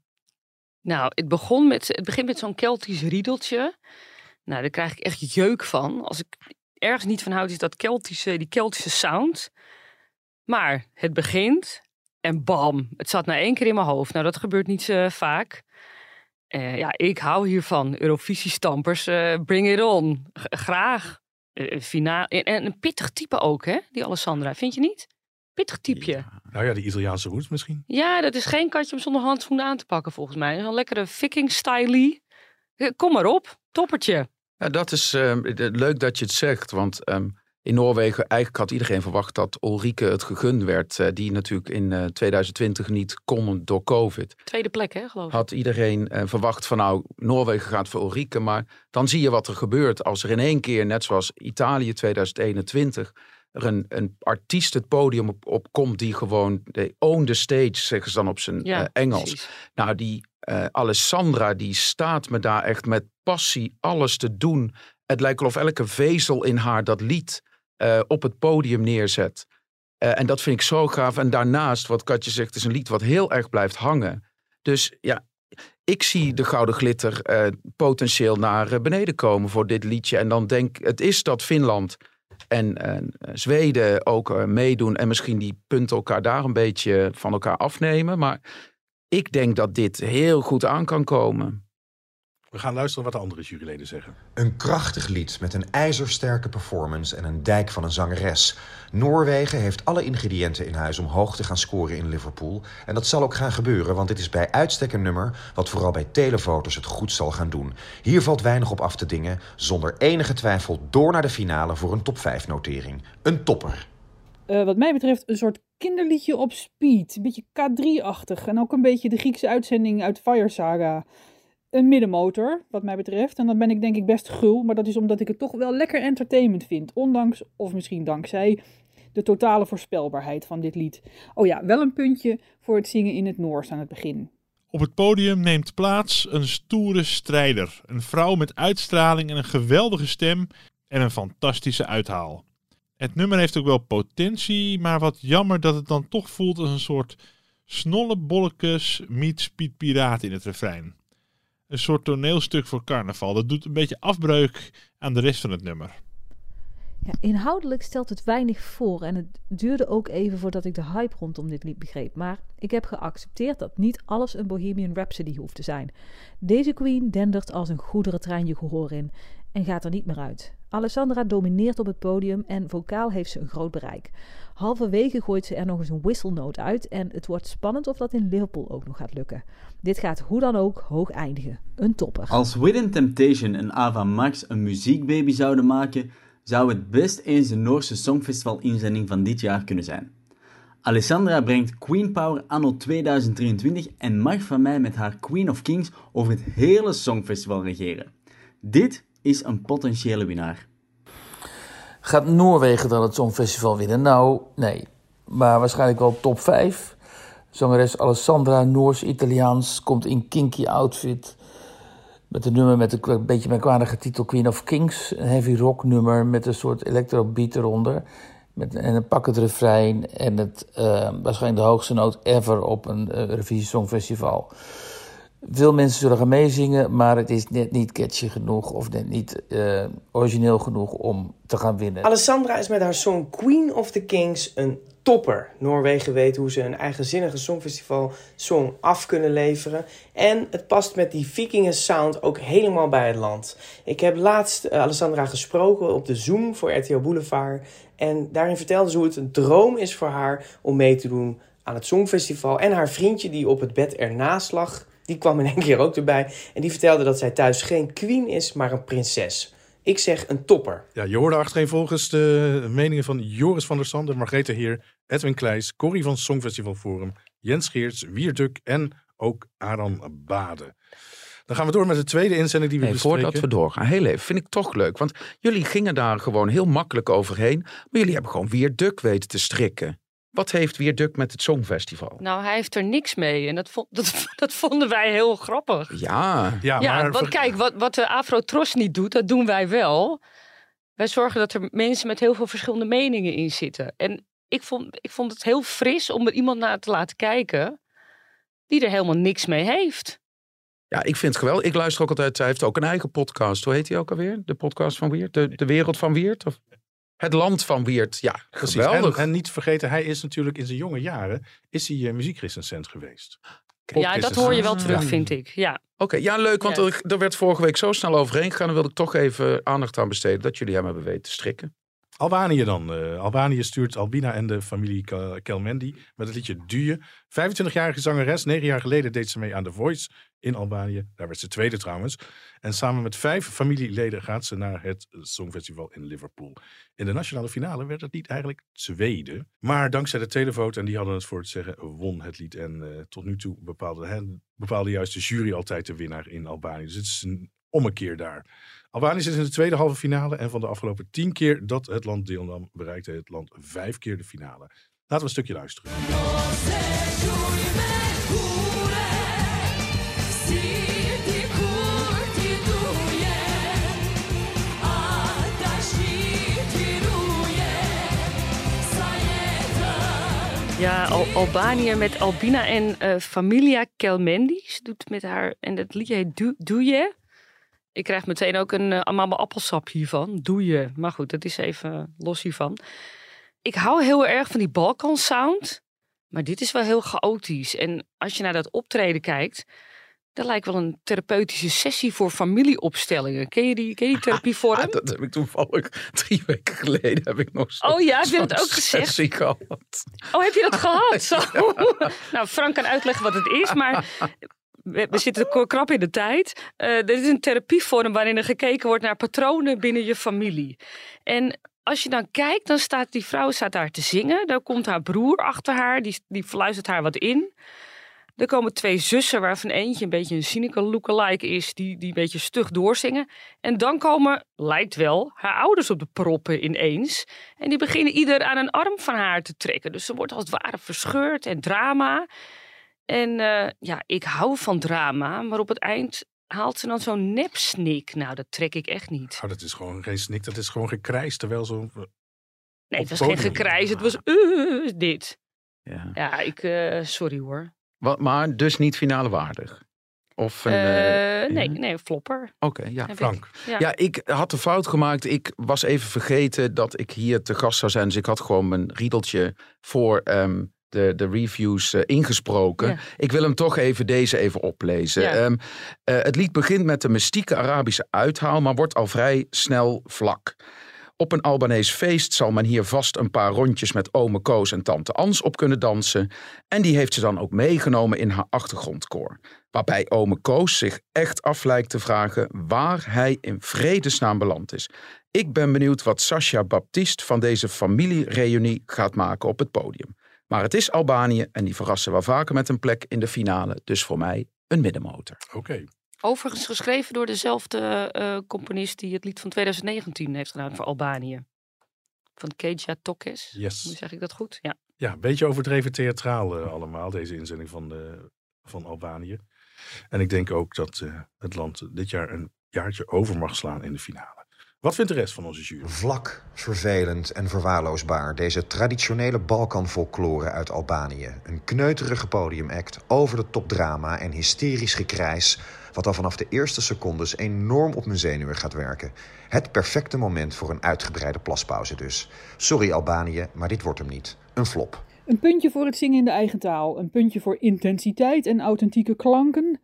Nou, het, begon met, het begint met zo'n Keltisch riedeltje. Nou, daar krijg ik echt jeuk van. Als ik ergens niet van houd, is dat Keltische, die Keltische sound. Maar het begint en bam, het zat na één keer in mijn hoofd. Nou, dat gebeurt niet zo vaak. Uh, ja, ik hou hiervan. Eurovisie-stampers, uh, bring it on. G graag. Uh, finale. En, een pittig type ook, hè, die Alessandra. Vind je niet? Pittig typeje. Nou ja, die Italiaanse roots misschien. Ja, dat is geen katje om zonder handschoenen aan te pakken, volgens mij. Een lekkere viking-stylie. Kom maar op, toppertje. Ja, dat is leuk dat je het zegt, want... Um, in Noorwegen, eigenlijk had iedereen verwacht dat Ulrike het gegund werd. Eh, die natuurlijk in 2020 eh, niet kon door COVID. Tweede plek, hè, geloof ik. Had iedereen eh, verwacht van nou, Noorwegen gaat voor Ulrike. Maar dan zie je wat er gebeurt als er in één keer, net zoals Italië 2021 er een, een artiest het podium op, op komt die gewoon de own the stage, zeggen ze dan op zijn Engels. Nou, die Alessandra, die staat me daar echt met passie alles te doen. Het lijkt wel of elke vezel in haar dat lied uh, op het podium neerzet. Uh, en dat vind ik zo gaaf. En daarnaast, wat Katje zegt, is een lied wat heel erg blijft hangen. Dus ja, ik zie de Gouden Glitter uh, potentieel naar beneden komen voor dit liedje. En dan denk het is dat Finland en Zweden ook meedoen. En misschien die punten elkaar daar een beetje van elkaar afnemen. Maar ik denk dat dit heel goed aan kan komen. We gaan luisteren wat de andere juryleden zeggen. Een krachtig lied met een ijzersterke performance en een dijk van een zangeres. Noorwegen heeft alle ingrediënten in huis om hoog te gaan scoren in Liverpool. En dat zal ook gaan gebeuren, want dit is bij uitstek een nummer... wat vooral bij telefoto's het goed zal gaan doen. Hier valt weinig op af te dingen. Zonder enige twijfel door naar de finale voor een top 5 notering. Een topper. Uh, wat mij betreft een soort kinderliedje op speed. Een beetje K3-achtig. En ook een beetje de Griekse uitzending uit Fire Saga een middenmotor, wat mij betreft. En dan ben ik denk ik best gul, maar dat is omdat ik het toch wel lekker entertainment vind. Ondanks, of misschien dankzij, de totale voorspelbaarheid van dit lied. Oh ja, wel een puntje voor het zingen in het Noors aan het begin. Op het podium neemt plaats een stoere strijder. Een vrouw met uitstraling en een geweldige stem en een fantastische uithaal. Het nummer heeft ook wel potentie, maar wat jammer dat het dan toch voelt als een soort snolle bollekes meets in het refrein een soort toneelstuk voor carnaval. Dat doet een beetje afbreuk aan de rest van het nummer. Ja, inhoudelijk stelt het weinig voor en het duurde ook even voordat ik de hype rondom dit lied begreep. Maar ik heb geaccepteerd dat niet alles een Bohemian Rhapsody hoeft te zijn. Deze queen dendert als een goederentrein je gehoor in en gaat er niet meer uit. Alessandra domineert op het podium en vocaal heeft ze een groot bereik. Halverwege gooit ze er nog eens een note uit en het wordt spannend of dat in Liverpool ook nog gaat lukken. Dit gaat hoe dan ook hoog eindigen. Een topper. Als Within Temptation en Ava Max een muziekbaby zouden maken, zou het best eens de Noorse Songfestival inzending van dit jaar kunnen zijn. Alessandra brengt Queen Power anno 2023 en mag van mij met haar Queen of Kings over het hele Songfestival regeren. Dit is een potentiële winnaar. Gaat Noorwegen dan het Songfestival winnen? Nou, nee. Maar waarschijnlijk wel top 5. Zangeres Alessandra, Noors-Italiaans, komt in kinky outfit. Met een nummer met een beetje merkwaardige titel Queen of Kings. Een heavy rock nummer met een soort electro beat eronder. Met, en dan pak het refrein en het uh, waarschijnlijk de hoogste noot ever op een uh, Songfestival. Veel mensen zullen gaan meezingen, maar het is net niet catchy genoeg of net niet uh, origineel genoeg om te gaan winnen. Alessandra is met haar song Queen of the Kings een topper. Noorwegen weet hoe ze een eigenzinnige songfestival song af kunnen leveren. En het past met die vikingen sound ook helemaal bij het land. Ik heb laatst Alessandra gesproken op de Zoom voor RTL Boulevard. En daarin vertelde ze hoe het een droom is voor haar om mee te doen aan het Songfestival. En haar vriendje die op het bed ernaast lag, die kwam in één keer ook erbij. En die vertelde dat zij thuis geen queen is, maar een prinses. Ik zeg een topper. Ja, je hoorde achterin volgens de meningen van Joris van der Sande, Margrethe Heer, Edwin Kleijs, Corrie van Songfestival Forum, Jens Geerts, Wierduk en ook Aran Bade. Dan gaan we door met de tweede inzending die we nee, bespreken. Voordat we doorgaan, heel even, vind ik toch leuk. Want jullie gingen daar gewoon heel makkelijk overheen. Maar jullie hebben gewoon Wierduk weten te strikken. Wat heeft Wierduk met het Songfestival? Nou, hij heeft er niks mee. En dat, vond, dat, dat vonden wij heel grappig. Ja, ja, ja maar... want kijk, wat, wat de Afro-Tros niet doet, dat doen wij wel. Wij zorgen dat er mensen met heel veel verschillende meningen in zitten. En ik vond, ik vond het heel fris om er iemand naar te laten kijken die er helemaal niks mee heeft. Ja, ik vind het geweldig. Ik luister ook altijd. Hij heeft ook een eigen podcast. Hoe heet hij ook alweer? De podcast van Wiert? De, de wereld van Wiert? Of het land van Wiert? Ja, Precies. geweldig. En, en niet vergeten, hij is natuurlijk in zijn jonge jaren is hij uh, muziekrecensent geweest. Ja, dat hoor je wel terug, ja. vind ik. Ja. Oké, okay, ja, leuk. Want Ja. er, er werd vorige week zo snel overheen gegaan. Dan wilde ik toch even aandacht aan besteden dat jullie hem hebben weten te strikken. Albanië dan. Uh, Albanië stuurt Albina en de familie Kel- Kelmendi met het liedje Duye. 25-jarige zangeres. Negen jaar geleden deed ze mee aan The Voice in Albanië. Daar werd ze tweede trouwens. En samen met vijf familieleden gaat ze naar het Songfestival in Liverpool. In de nationale finale werd het lied eigenlijk tweede. Maar dankzij de televote, en die hadden het voor het zeggen, won het lied. En uh, tot nu toe bepaalde, bepaalde juist de jury altijd de winnaar in Albanië. Dus het is een ommekeer daar. Albanië zit in de tweede halve finale. En van de afgelopen tien keer dat het land deelnam, bereikte het land vijf keer de finale. Laten we een stukje luisteren. Ja, Al Albanië met Albina en uh, Familia Kelmendi. Doet met haar, en het liedje Doe je. Ik krijg meteen ook een uh, amaba appelsap hiervan. Doe je. Maar goed, dat is even los hiervan. Ik hou heel erg van die Balkan sound. Maar dit is wel heel chaotisch. En als je naar dat optreden kijkt. Dat lijkt wel een therapeutische sessie voor familieopstellingen. Ken je die, ken je die therapievorm? Ah, dat heb ik toevallig drie weken geleden heb ik nog zo, Oh ja, heb je dat ook gezegd? sessie gehad. Oh, heb je dat gehad? Zo. nou, Frank kan uitleggen wat het is, maar we, zitten krap in de tijd. Uh, dit is een therapievorm waarin er gekeken wordt naar patronen binnen je familie. En als je dan kijkt, dan staat die vrouw staat daar te zingen. Dan komt haar broer achter haar, die, die fluistert haar wat in. Er komen twee zussen, waarvan eentje een beetje een cynical lookalike is, die, die een beetje stug doorzingen. En dan komen, lijkt wel, haar ouders op de proppen ineens. En die beginnen ieder aan een arm van haar te trekken. Dus ze wordt als het ware verscheurd en drama. En uh, ja, ik hou van drama, maar op het eind haalt ze dan zo'n nepsnik. Nou, dat trek ik echt niet. Oh, dat is gewoon geen snik, dat is gewoon gekrijs. Terwijl zo. Nee, het was geen gekrijs, het was uh, dit. Ja, ja ik, uh, sorry hoor. Wat, maar dus niet finale waardig? Of een, uh, nee, ja. nee, flopper. Oké, okay, ja. Frank. Ik. Ja. ja, ik had de fout gemaakt. Ik was even vergeten dat ik hier te gast zou zijn. Dus ik had gewoon mijn riedeltje voor um, de, de reviews uh, ingesproken. Ja. Ik wil hem toch even deze even oplezen. Ja. Um, uh, het lied begint met een mystieke Arabische uithaal, maar wordt al vrij snel vlak. Op een Albanees feest zal men hier vast een paar rondjes met ome Koos en tante Ans op kunnen dansen. En die heeft ze dan ook meegenomen in haar achtergrondkoor. Waarbij ome Koos zich echt af lijkt te vragen waar hij in vredesnaam beland is. Ik ben benieuwd wat Sascha Baptiste van deze familiereunie gaat maken op het podium. Maar het is Albanië en die verrassen wel vaker met een plek in de finale. Dus voor mij een middenmotor. Oké. Okay. Overigens geschreven door dezelfde uh, componist die het lied van 2019 heeft gedaan voor Albanië. Van Keja Tokes. Yes. Zeg ik dat goed? Ja. Ja, een beetje overdreven theatraal uh, allemaal, deze inzending van, de, van Albanië. En ik denk ook dat uh, het land dit jaar een jaartje over mag slaan in de finale. Wat vindt de rest van onze jury? Vlak, vervelend en verwaarloosbaar. Deze traditionele Balkan-folklore uit Albanië. Een kneuterige podiumact, over de top drama en hysterisch gekrijs... wat al vanaf de eerste secondes enorm op mijn zenuwen gaat werken. Het perfecte moment voor een uitgebreide plaspauze dus. Sorry Albanië, maar dit wordt hem niet. Een flop. Een puntje voor het zingen in de eigen taal. Een puntje voor intensiteit en authentieke klanken.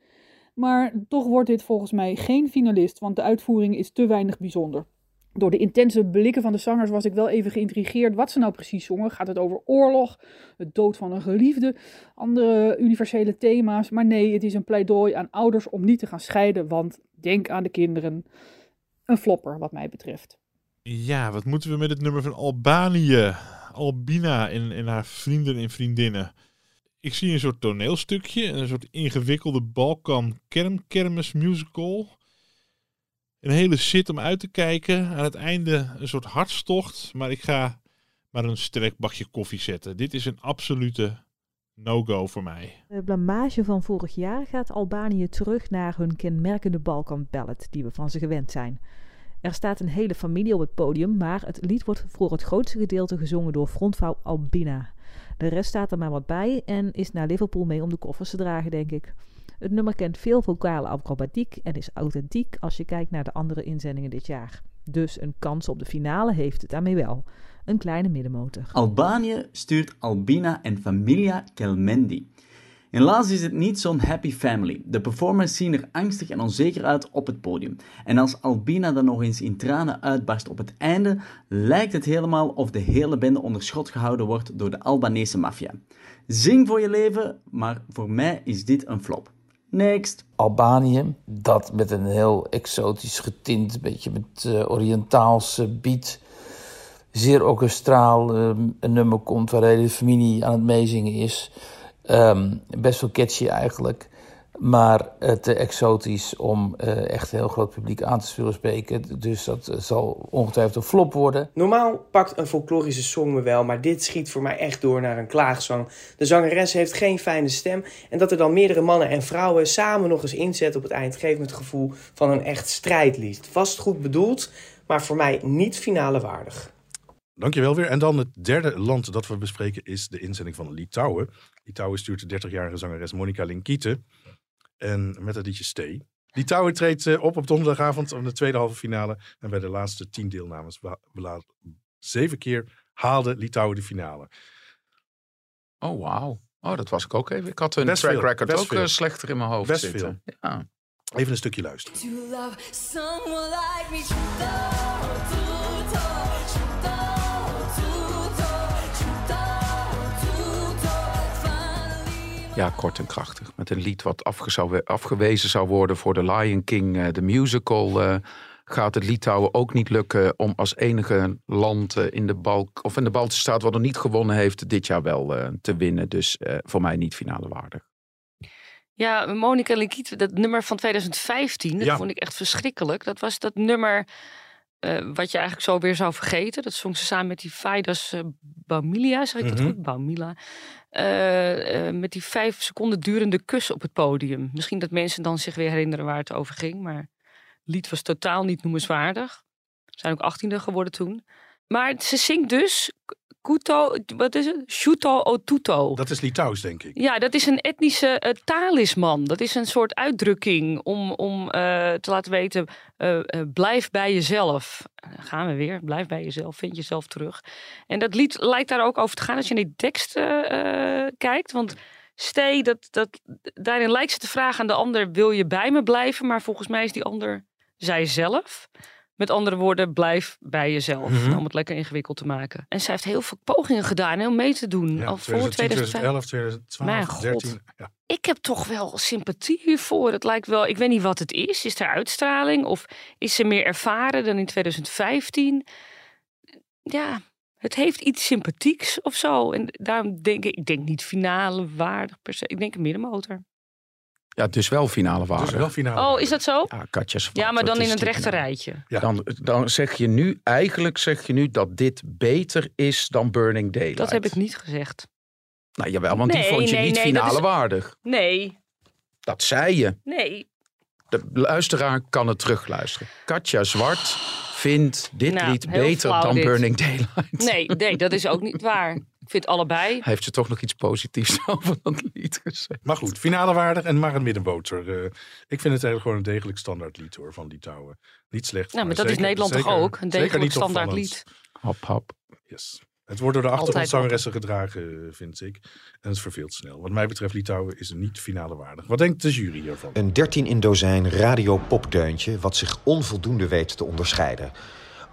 Maar toch wordt dit volgens mij geen finalist, want de uitvoering is te weinig bijzonder. Door de intense blikken van de zangers was ik wel even geïntrigeerd wat ze nou precies zongen. Gaat het over oorlog, het dood van een geliefde, andere universele thema's? Maar nee, het is een pleidooi aan ouders om niet te gaan scheiden, want denk aan de kinderen. Een flopper, wat mij betreft. Ja, wat moeten we met het nummer van Albanië? Albina en, en haar vrienden en vriendinnen. Ik zie een soort toneelstukje, een soort ingewikkelde Balkan kernkermis musical. Een hele zit om uit te kijken. Aan het einde een soort hartstocht. Maar ik ga maar een sterk bakje koffie zetten. Dit is een absolute no-go voor mij. De blamage van vorig jaar gaat Albanië terug naar hun kenmerkende Balkan ballad die we van ze gewend zijn. Er staat een hele familie op het podium, maar het lied wordt voor het grootste gedeelte gezongen door frontvrouw Albina. De rest staat er maar wat bij en is naar Liverpool mee om de koffers te dragen, denk ik. Het nummer kent veel vocale acrobatiek en is authentiek als je kijkt naar de andere inzendingen dit jaar. Dus een kans op de finale heeft het daarmee wel. Een kleine middenmotor. Albanië stuurt Albina en Familia Kelmendi. Helaas is het niet zo'n happy family. De performers zien er angstig en onzeker uit op het podium. En als Albina dan nog eens in tranen uitbarst op het einde, lijkt het helemaal of de hele bende onder schot gehouden wordt door de Albanese maffia. Zing voor je leven, maar voor mij is dit een flop. Next. Albanië, dat met een heel exotisch getint, beetje met uh, Oriëntaalse beat, zeer orkestraal uh, een nummer komt waar de hele familie aan het meezingen is. Um, best wel catchy eigenlijk. Maar te exotisch om uh, echt een heel groot publiek aan te zullen spreken. Dus dat zal ongetwijfeld een flop worden. Normaal pakt een folklorische song me wel, maar dit schiet voor mij echt door naar een klaagzang. De zangeres heeft geen fijne stem. En dat er dan meerdere mannen en vrouwen samen nog eens inzet op het eind... geeft me het gevoel van een echt strijdlied. Vast goed bedoeld, maar voor mij niet finale waardig. Dankjewel weer. En dan het derde land dat we bespreken is de inzending van Litouwen. Litouwen stuurt de 30-jarige zangeres Monika Linkiete. En met het liedje Stay. Litouwen treedt uh, op op donderdagavond om de tweede halve finale. En bij de laatste tien deelnames, zeven keer, haalde Litouwen de finale. Oh, wauw. Oh, dat was ik ook even. Ik had een Best track veel, record ook veel. uh, slechter in mijn hoofd Best zitten. Ja. Even een stukje luisteren. Ja, kort en krachtig. Met een lied wat afge zou- afgewezen zou worden voor The Lion King, eh, de musical. eh, gaat het Litouwen ook niet lukken om als enige land eh, in de Balk of in de Baltische staat wat er niet gewonnen heeft, dit jaar wel eh, te winnen. Dus eh, voor mij niet finale waardig. Ja, Monica Linkiet, dat nummer van 2015, dat Ja. vond ik echt verschrikkelijk. Dat was dat nummer eh, wat je eigenlijk zo weer zou vergeten. Dat zong ze samen met die Faidas eh, Baumilia, zeg ik dat Mhm. goed? Baumila. Eh, eh, met die vijf seconden durende kus op het podium. Misschien dat mensen dan zich weer herinneren waar het over ging. Maar het lied was totaal niet noemenswaardig. Ze zijn ook achttiende geworden toen. Maar ze zingt dus Kuto, wat is het? Shuto Otuto. Dat is Litouws, denk ik. Ja, dat is een etnische eh, talisman. Dat is een soort uitdrukking om, om eh, te laten weten: eh, blijf bij jezelf. Gaan we weer. Blijf bij jezelf. Vind jezelf terug. En dat lied lijkt daar ook over te gaan als je naar die tekst kijkt. Want stay, dat, dat, daarin lijkt ze te vragen aan de ander: wil je bij me blijven? Maar volgens mij is die ander zijzelf. Met andere woorden, blijf bij jezelf. Mhm. Om het lekker ingewikkeld te maken. En zij heeft heel veel pogingen gedaan om mee te doen. Ja, al voor 2010, 2011, 2011, Mijn 2012, god. 13. Ja. Ik heb toch wel sympathie hiervoor. Het lijkt wel, ik weet niet wat het is. Is er uitstraling? Of is ze meer ervaren dan in 2015? Ja, het heeft iets sympathieks of zo. En daarom denk ik, ik denk niet finale waardig per se. Ik denk een middenmotor. Ja, dus wel finale waardig. wel finale. Oh, is dat zo? Ja, Katja Zwart, Ja, maar dan in het rechte rijtje. Dan, dan zeg je nu, eigenlijk zeg je nu dat dit beter is dan Burning Daylight. Dat heb ik niet gezegd. Nou jawel, want die vond je nee, niet nee, finale is- waardig. Nee, Dat zei je. nee. De luisteraar kan het terugluisteren. Katja Zwart vind dit Nou, lied beter dan dit. Burning Daylight. Nee, nee, dat is ook niet waar. Ik vind allebei. Hij heeft je toch nog iets positiefs over dat lied gezegd. Maar goed, finale waardig en maar een middenboter. Eh, ik vind het eigenlijk gewoon een degelijk standaard lied hoor, van Litouwen. Niet slecht. Nou, maar dat is Nederland toch ook? Een degelijk standaard lied. Hap, hap. Yes. Het wordt door de achtergrondzangeressen gedragen, vind ik. En het verveelt snel. Wat mij betreft, Litouwen is niet finale waardig. Wat denkt de jury hiervan? Een 13 in dozijn radio-popdeuntje wat zich onvoldoende weet te onderscheiden.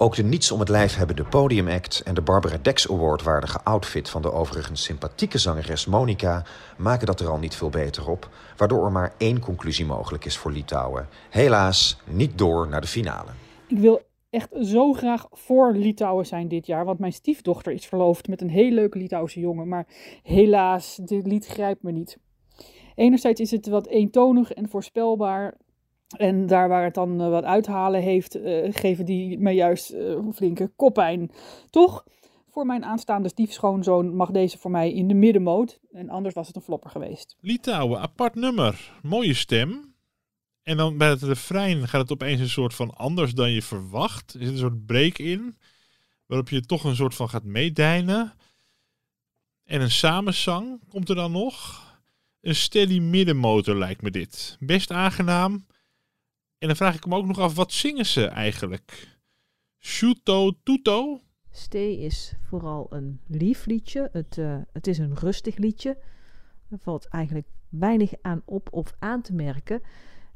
Ook de niets om het lijf hebbende podiumact en de Barbara Dex Award waardige outfit van de overigens sympathieke zangeres Monica maken dat er al niet veel beter op, waardoor er maar één conclusie mogelijk is voor Litouwen. Helaas niet door naar de finale. Ik wil echt zo graag voor Litouwen zijn dit jaar. Want mijn stiefdochter is verloofd met een heel leuke Litouwse jongen. Maar helaas, dit lied grijpt me niet. Enerzijds is het wat eentonig en voorspelbaar. En daar waar het dan eh, wat uithalen heeft, eh, geven die me juist eh, flinke koppijn. Toch? Voor mijn aanstaande stiefschoonzoon mag deze voor mij in de middenmoot. En anders was het een flopper geweest. Litouwen, apart nummer. Mooie stem. En dan bij het refrein gaat het opeens een soort van anders dan je verwacht. Er zit een soort break in. Waarop je toch een soort van gaat meedijnen. En een samenzang komt er dan nog. Een steady middenmotor lijkt me dit. Best aangenaam. En dan vraag ik me ook nog af, wat zingen ze eigenlijk? Shuto Tuto? Stay is vooral een lief liedje. Het, eh, het is een rustig liedje. Er valt eigenlijk weinig aan op of aan te merken.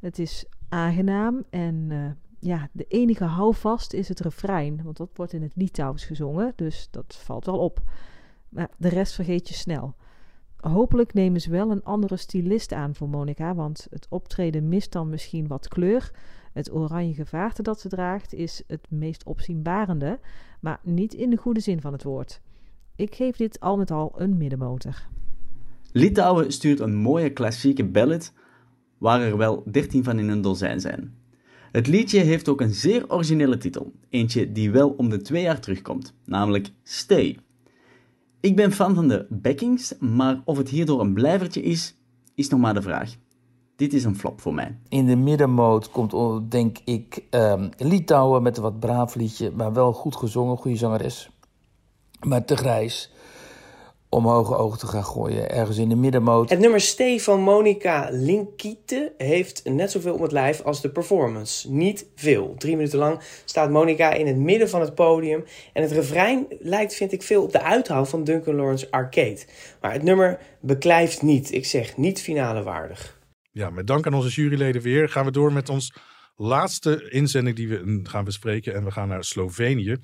Het is aangenaam en eh, ja, de enige houvast is het refrein. Want dat wordt in het Litouws gezongen, dus dat valt wel op. Maar de rest vergeet je snel. Hopelijk nemen ze wel een andere stylist aan voor Monica, want het optreden mist dan misschien wat kleur. Het oranje gevaarte dat ze draagt is het meest opzienbarende, maar niet in de goede zin van het woord. Ik geef dit al met al een middenmotor. Litouwen stuurt een mooie klassieke ballad, waar er wel 13 van in een dozijn zijn. Het liedje heeft ook een zeer originele titel, eentje die wel om de twee jaar terugkomt, namelijk Stay. Ik ben fan van de backings, maar of het hierdoor een blijvertje is, is nog maar de vraag. Dit is een flop voor mij. In de middenmoot komt, oh, denk ik, ehm, Litouwen met een wat braaf liedje, maar wel goed gezongen, goede zangeres. Maar te grijs om hoge ogen te gaan gooien. Ergens in de middenmoot. Het nummer Stay van Monica Linkite heeft net zoveel om het lijf als de performance. Niet veel. Drie minuten lang staat Monica in het midden van het podium. En het refrein lijkt, vind ik, veel op de uithaal van Duncan Lawrence Arcade. Maar het nummer beklijft niet. Ik zeg niet finale waardig. Ja, met dank aan onze juryleden weer gaan we door met ons laatste inzending die we gaan bespreken. En we gaan naar Slovenië.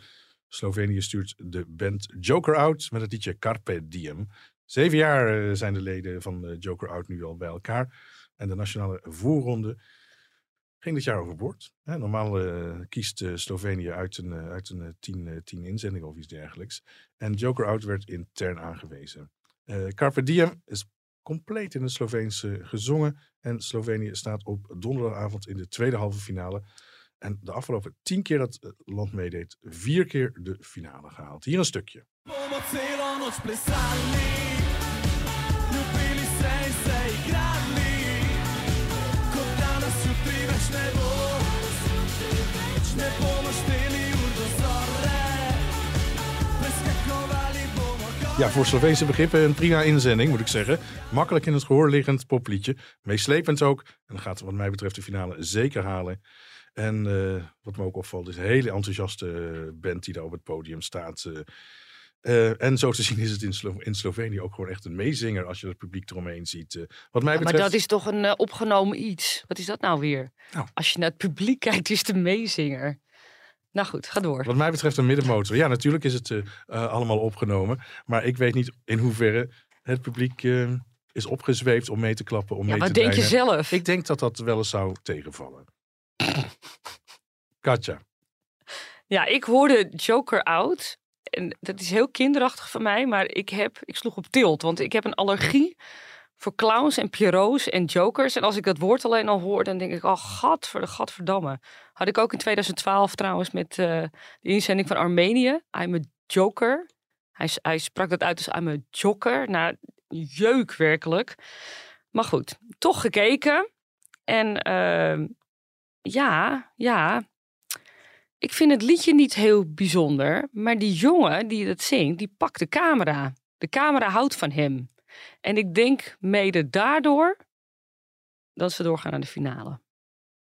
Slovenië stuurt de band Joker Out met het liedje Carpe Diem. Zeven jaar eh, zijn de leden van eh, Joker Out nu al bij elkaar. En de nationale voorronde ging dit jaar overboord. Normaal eh, kiest Slovenië uit een, uit een tien, tien of iets dergelijks. En Joker Out werd intern aangewezen. Carpe Diem is compleet in het Sloveens eh, gezongen. En Slovenië staat op donderdagavond in de tweede halve finale. En de afgelopen tien keer dat het land meedeed, vier keer de finale gehaald. Hier een stukje. Ja, voor Sloveense begrippen een prima inzending, moet ik zeggen. Makkelijk in het gehoor liggend popliedje. Meeslepend ook. En gaat wat mij betreft de finale zeker halen. En eh, wat me ook opvalt is een hele enthousiaste eh, band die daar op het podium staat. eh. En zo te zien is het in, Slo- in Slovenië ook gewoon echt een meezinger als je het publiek eromheen ziet. wat mij Ja, maar betreft... dat is toch een opgenomen iets? Wat is dat nou weer? Als je naar het publiek kijkt, is het een meezinger. Nou goed, ga door. Wat mij betreft een middenmotor. Ja, natuurlijk is het allemaal opgenomen. Maar ik weet niet in hoeverre het publiek is opgezweefd om mee te klappen. Om Ja, mee wat te denk je zelf? Ik denk dat dat wel eens zou tegenvallen. Katja. Ja, ik hoorde Joker out. En dat is heel kinderachtig van mij, maar ik, heb, ik sloeg op tilt. Want ik heb een allergie voor clowns en pierrots en jokers. En als ik dat woord alleen al hoor, dan denk ik, oh, de gadverdamme. Had ik ook in 2012 trouwens met eh, de inzending van Armenië. I'm a joker. Hij, hij sprak dat uit als I'm a joker. Nou, jeuk werkelijk. Maar goed, toch gekeken. En ehm, ja, ja, ik vind het liedje niet heel bijzonder. Maar die jongen die dat zingt, die pakt de camera. De camera houdt van hem. En ik denk mede daardoor dat ze doorgaan naar de finale.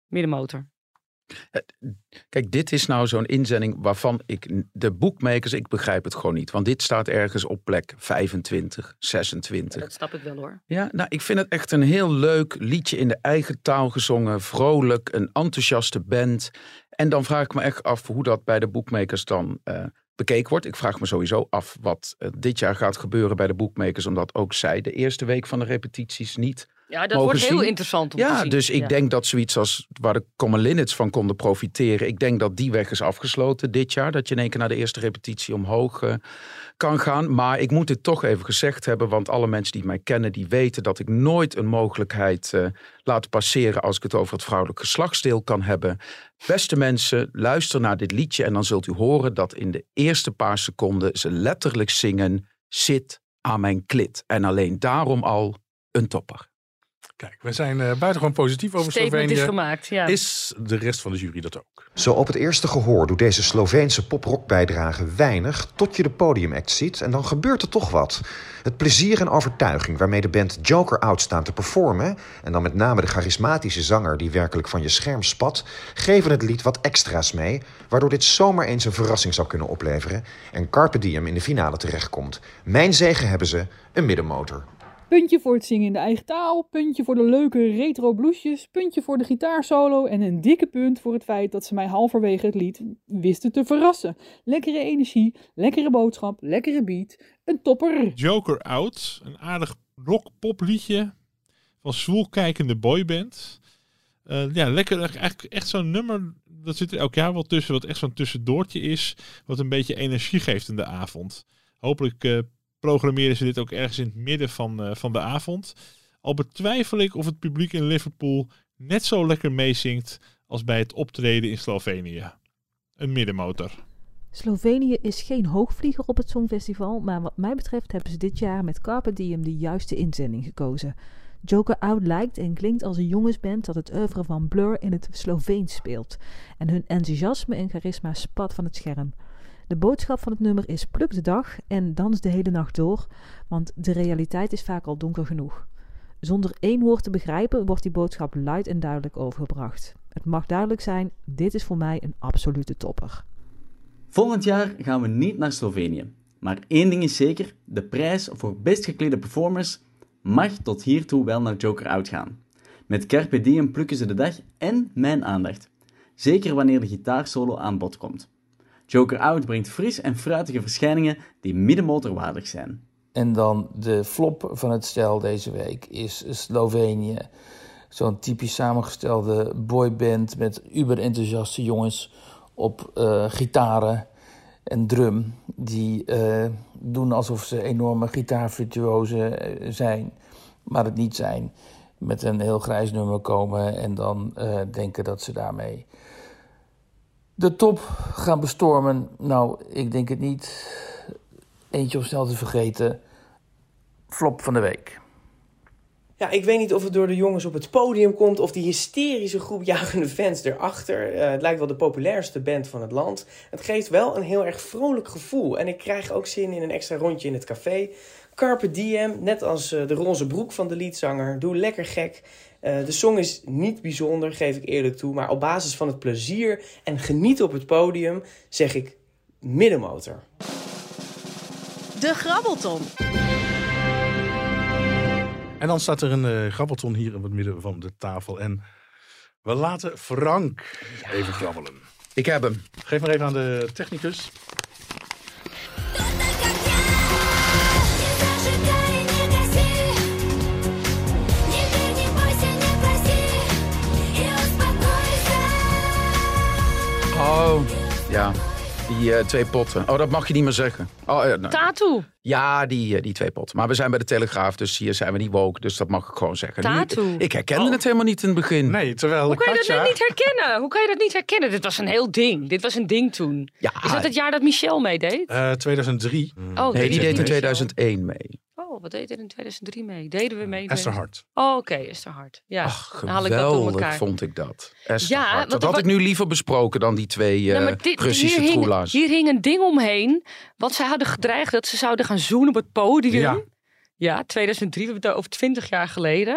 Middenmotor. Kijk, dit is nou zo'n inzending waarvan ik de boekmakers, ik begrijp het gewoon niet. Want dit staat ergens op plek 25, 26. Dat snap ik wel hoor. Ja, nou, ik vind het echt een heel leuk liedje in de eigen taal gezongen. Vrolijk, een enthousiaste band. En dan vraag ik me echt af hoe dat bij de boekmakers dan eh, bekeken wordt. Ik vraag me sowieso af wat eh, dit jaar gaat gebeuren bij de boekmakers. Omdat ook zij de eerste week van de repetities niet Ja, dat mogen wordt heel interessant om te Ja, zien. dus ik Ja. denk dat zoiets als waar de Common Linnets van konden profiteren. Ik denk dat die weg is afgesloten dit jaar. Dat je in één keer naar de eerste repetitie omhoog eh, kan gaan. Maar ik moet dit toch even gezegd hebben. Want alle mensen die mij kennen, die weten dat ik nooit een mogelijkheid eh, laat passeren. als ik het over het vrouwelijk geslachtsdeel kan hebben. Beste mensen, luister naar dit liedje. En dan zult u horen dat in de eerste paar seconden ze letterlijk zingen. Zit aan mijn klit. En alleen daarom al een topper. Kijk, we zijn eh, buitengewoon positief over Statement Slovenië. is gemaakt, ja. Is de rest van de jury dat ook? Zo op het eerste gehoor doet deze Sloveense poprockbijdrage weinig tot je de podiumact ziet en dan gebeurt er toch wat. Het plezier en overtuiging waarmee de band Joker Out staan te performen en dan met name de charismatische zanger die werkelijk van je scherm spat, geven het lied wat extra's mee, waardoor dit zomaar eens een verrassing zou kunnen opleveren en Carpe Diem in de finale terechtkomt. Mijn zegen hebben ze, een middenmotor. Puntje voor het zingen in de eigen taal, puntje voor de leuke retro bluesjes, puntje voor de gitaarsolo en een dikke punt voor het feit dat ze mij halverwege het lied wisten te verrassen. Lekkere energie, lekkere boodschap, lekkere beat, een topper. Joker Out, een aardig rock-pop liedje van zwoelkijkende boyband. Eh, ja, lekker. Echt zo'n nummer, dat zit er elk jaar wel tussen, wat echt zo'n tussendoortje is, wat een beetje energie geeft in de avond. Hopelijk eh, programmeren ze dit ook ergens in het midden van, eh, van de avond. Al betwijfel ik of het publiek in Liverpool net zo lekker meezingt als bij het optreden in Slovenië. Een middenmotor. Slovenië is geen hoogvlieger op het Songfestival, maar wat mij betreft hebben ze dit jaar met Carpe Diem de juiste inzending gekozen. Joker Out lijkt en klinkt als een jongensband dat het oeuvre van Blur in het Sloveens speelt. En hun enthousiasme en charisma spat van het scherm. De boodschap van het nummer is pluk de dag en dans de hele nacht door, want de realiteit is vaak al donker genoeg. Zonder één woord te begrijpen wordt die boodschap luid en duidelijk overgebracht. Het mag duidelijk zijn, dit is voor mij een absolute topper. Volgend jaar gaan we niet naar Slovenië. Maar één ding is zeker: de prijs voor best geklede performers mag tot hiertoe wel naar Joker Out gaan. Met Carpe plukken ze de dag en mijn aandacht. Zeker wanneer de gitaarsolo aan bod komt. Joker Out brengt fris en fruitige verschijningen die middenmotorwaardig zijn. En dan de flop van het stel deze week is Slovenië. Zo'n typisch samengestelde boyband met uber enthousiaste jongens op eh, gitaren en drum. Die eh, doen alsof ze enorme gitaarvirtuozen eh, zijn, maar het niet zijn. Met een heel grijs nummer komen en dan denken dat ze daarmee de top gaan bestormen. Nou, ik denk het niet. Eentje om snel te vergeten. Flop van de week. Ja, ik weet niet of het door de jongens op het podium komt of die hysterische groep jagende fans erachter. Eh, het lijkt wel de populairste band van het land. Het geeft wel een heel erg vrolijk gevoel. En ik krijg ook zin in een extra rondje in het café. Carpe diem, net als eh, de roze broek van de liedzanger. Doe lekker gek. Eh, de song is niet bijzonder, geef ik eerlijk toe. Maar op basis van het plezier en genieten op het podium zeg ik middenmotor. De Grabbelton. En dan staat er een eh grabbelton hier in het midden van de tafel. En we laten Frank even grabbelen. Ik heb hem. Geef maar even aan de technicus. Oh, ja. Die eh, twee potten. Oh, dat mag je niet meer zeggen. Oh, eh, nou, Tattoo. ja, die, eh, die twee potten. Maar we zijn bij de Telegraaf, dus hier zijn we niet woke. Dus dat mag ik gewoon zeggen. Nu- Tattoo. ik herkende het helemaal niet in het begin. Nee, terwijl Hoe kan je dat niet herkennen? Hoe kan je dat niet herkennen? Dit was een heel ding. Dit was een ding toen. Ja. Is dat het jaar dat Michel meedeed? Eh, 2003. Oh, nee, die deed in 2001 mee. Oh. Wat deed er in 2003 mee? Deden we mee? Esther Hart. Oh, oké, Esther Hart. Ja, dan haal ik dat door Geweldig elkaar. vond ik dat. Esther Ja, Hart. dat had ik nu liever besproken dan die twee eh, dit- Russische hier, hing, hier hing een ding omheen. Want zij hadden gedreigd dat ze zouden gaan zoenen op het podium. Ja. Ja, 2003, we hebben het over 20 jaar geleden.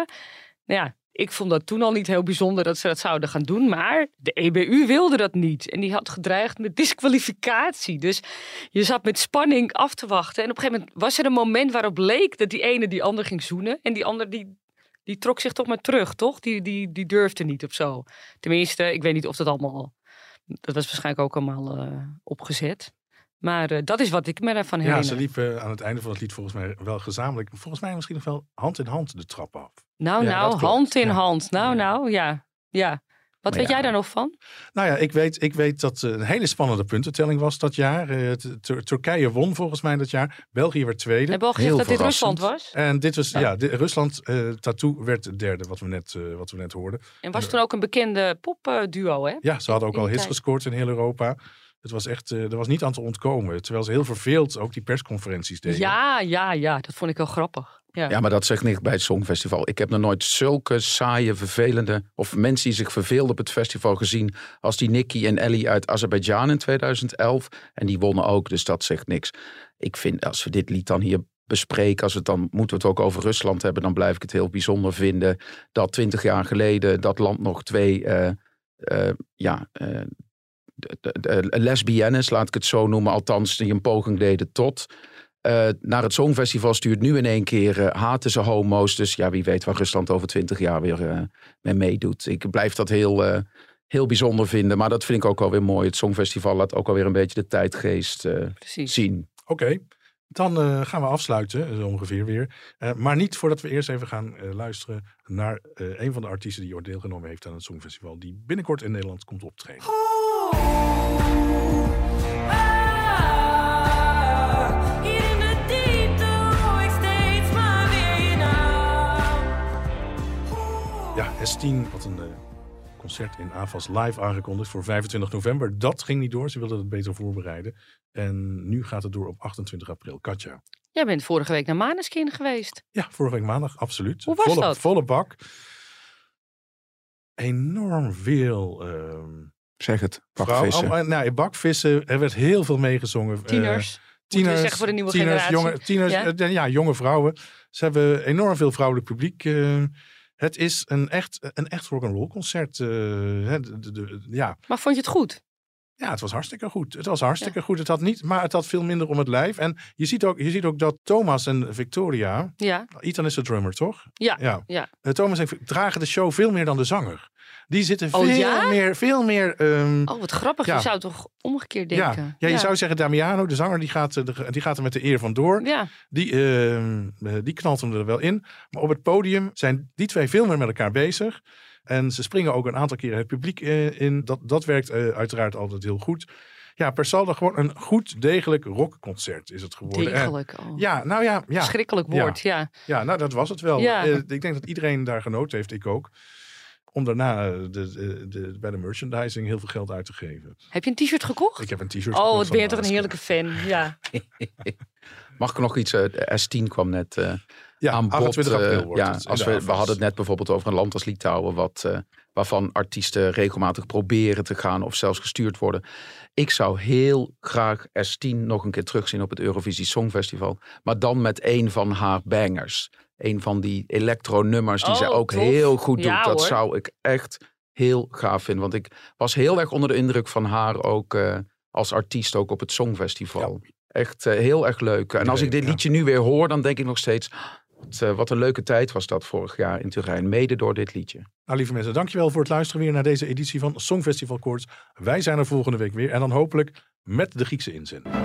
Nou ja, ik vond dat toen al niet heel bijzonder dat ze dat zouden gaan doen. Maar de EBU wilde dat niet. En die had gedreigd met disqualificatie. Dus je zat met spanning af te wachten. En op een gegeven moment was er een moment waarop leek dat die ene die ander ging zoenen. En die ander die, die trok zich toch maar terug, toch? Die, die, die durfde niet of zo. Tenminste, ik weet niet of dat allemaal... Dat was waarschijnlijk ook allemaal eh, opgezet. Maar eh, dat is wat ik me daarvan Ja, herinner. ze liepen aan het einde van het lied volgens mij wel gezamenlijk. Volgens mij misschien nog wel hand in hand de trap af. Nou, Ja, nou, hand in Ja. hand. Nou, nou, ja. ja. Wat Maar weet ja. jij daar nog van? Nou ja, ik weet, ik weet dat het een hele spannende puntentelling was dat jaar. Eh, Tur- Turkije won volgens mij dat jaar. België werd tweede. En België zegt dat dit Rusland was. En dit was, Ja. ja, de- Rusland, eh Tattoo werd derde, wat we net, eh, wat we net hoorden. En was toen ook een bekende popduo, hè? Ja, ze hadden ook In al hits gescoord in heel Europa. Het was echt, eh, er was niet aan te ontkomen. Terwijl ze heel verveeld ook die persconferenties deden. Ja, ja, ja. Dat vond ik wel grappig. Ja, Ja, maar dat zegt niks bij het Songfestival. Ik heb nog nooit zulke saaie, vervelende... of mensen die zich verveelden op het festival gezien... als die Nicky en Ellie uit Azerbeidzjan in 2011. En die wonnen ook, dus dat zegt niks. Ik vind, als we dit lied dan hier bespreken... Als we het dan moeten we het ook over Rusland hebben... dan blijf ik het heel bijzonder vinden... dat twintig jaar geleden dat land nog twee... eh, eh, ja, eh, lesbiennes, laat ik het zo noemen... althans die een poging deden tot... eh, naar het Songfestival stuurt nu in één keer eh, haten ze homo's. Dus ja, wie weet waar Rusland over twintig jaar weer eh, mee meedoet. Ik blijf dat heel, eh, heel bijzonder vinden. Maar dat vind ik ook alweer mooi. Het Songfestival laat ook alweer een beetje de tijdgeest eh, zien. Oké, dan eh, gaan we afsluiten, zo ongeveer weer. Eh, maar niet voordat we eerst even gaan eh, luisteren naar eh, een van de artiesten die ooit deelgenomen heeft aan het Songfestival. Die binnenkort in Nederland komt optreden. In de diepte hoor ik steeds maar weer je naam. Ja, S10 had een eh, concert in AFAS live aangekondigd voor 25 november. Dat ging niet door, ze wilden het beter voorbereiden. En nu gaat het door op 28 april. Katja. Jij bent vorige week naar Maneskin geweest. Ja, vorige week maandag, absoluut. Hoe was volle, dat? Volle bak. Enorm veel... ehm, Zeg het, bakvissen. Oh, eh, nou, bakvissen. Er werd heel veel meegezongen. Eh, Tieners. We zeggen voor de nieuwe tieners, generatie. Jonge, tieners, Ja? ja? ja, jonge vrouwen. Ze hebben enorm veel vrouwelijk publiek. eh, het is een echt, een echt rock'n'roll concert. eh, hè, de- de- de- ja. Maar vond je het goed? Ja, het was hartstikke goed. Het was hartstikke goed. Het had niet, maar het had veel minder om het lijf. En je ziet ook, je ziet ook dat Thomas en Victoria. Ja. Ethan is de drummer, toch? Ja. Ja. ja. Eh, Thomas en dragen de show veel meer dan de zanger. Die zitten Oh, veel ja? meer, veel meer. ehm, Oh, wat grappig. ja. Je zou toch omgekeerd ja, denken? ja, je zou zeggen Damiano, de zanger, die gaat, eh, de- die gaat er met de eer vandoor. Ja. Die, ehm, eh, die knalt hem er wel in. Maar op het podium zijn die twee veel meer met elkaar bezig. En ze springen ook een aantal keren het publiek eh, in. Dat, dat werkt eh, uiteraard altijd heel goed. Ja, per saldo gewoon een goed, degelijk rockconcert is het geworden. En- Degelijk, oh. Ja, nou ja. ja. Schrikkelijk woord, ja. Ja, nou dat was het wel. Ja. Eh, ik denk dat iedereen daar genoten heeft, ik ook. Om daarna de, de, de- bij de merchandising heel veel geld uit te geven. Heb je een t-shirt gekocht? Ik heb een t-shirt Oh, gekocht van ben je toch een heerlijke fan. Ja. Mag ik nog iets? eh, de S10 kwam net eh Ja, aan bod. 28 april eh, wordt ja, het als we, we hadden het net bijvoorbeeld over een land als Litouwen, wat, eh, waarvan artiesten regelmatig proberen te gaan of zelfs gestuurd worden. Ik zou heel graag S10 nog een keer terugzien op het Eurovisie Songfestival, maar dan met een van haar bangers. Een van die electro-nummers die Oh, zij ook tof. heel goed doet. Ja, dat hoor. zou ik echt heel gaaf vinden. Want ik was heel erg onder de indruk van haar ook eh, als artiest ook op het Songfestival. Echt heel erg leuk. En als ik dit ja. liedje nu weer hoor, dan denk ik nog steeds... Wat, eh, wat een leuke tijd was dat vorig jaar in Turijn. Mede door dit liedje. Nou, lieve mensen, dankjewel voor het luisteren weer naar deze editie van Songfestival Koorts. Wij zijn er volgende week weer en dan hopelijk met de Griekse inzending.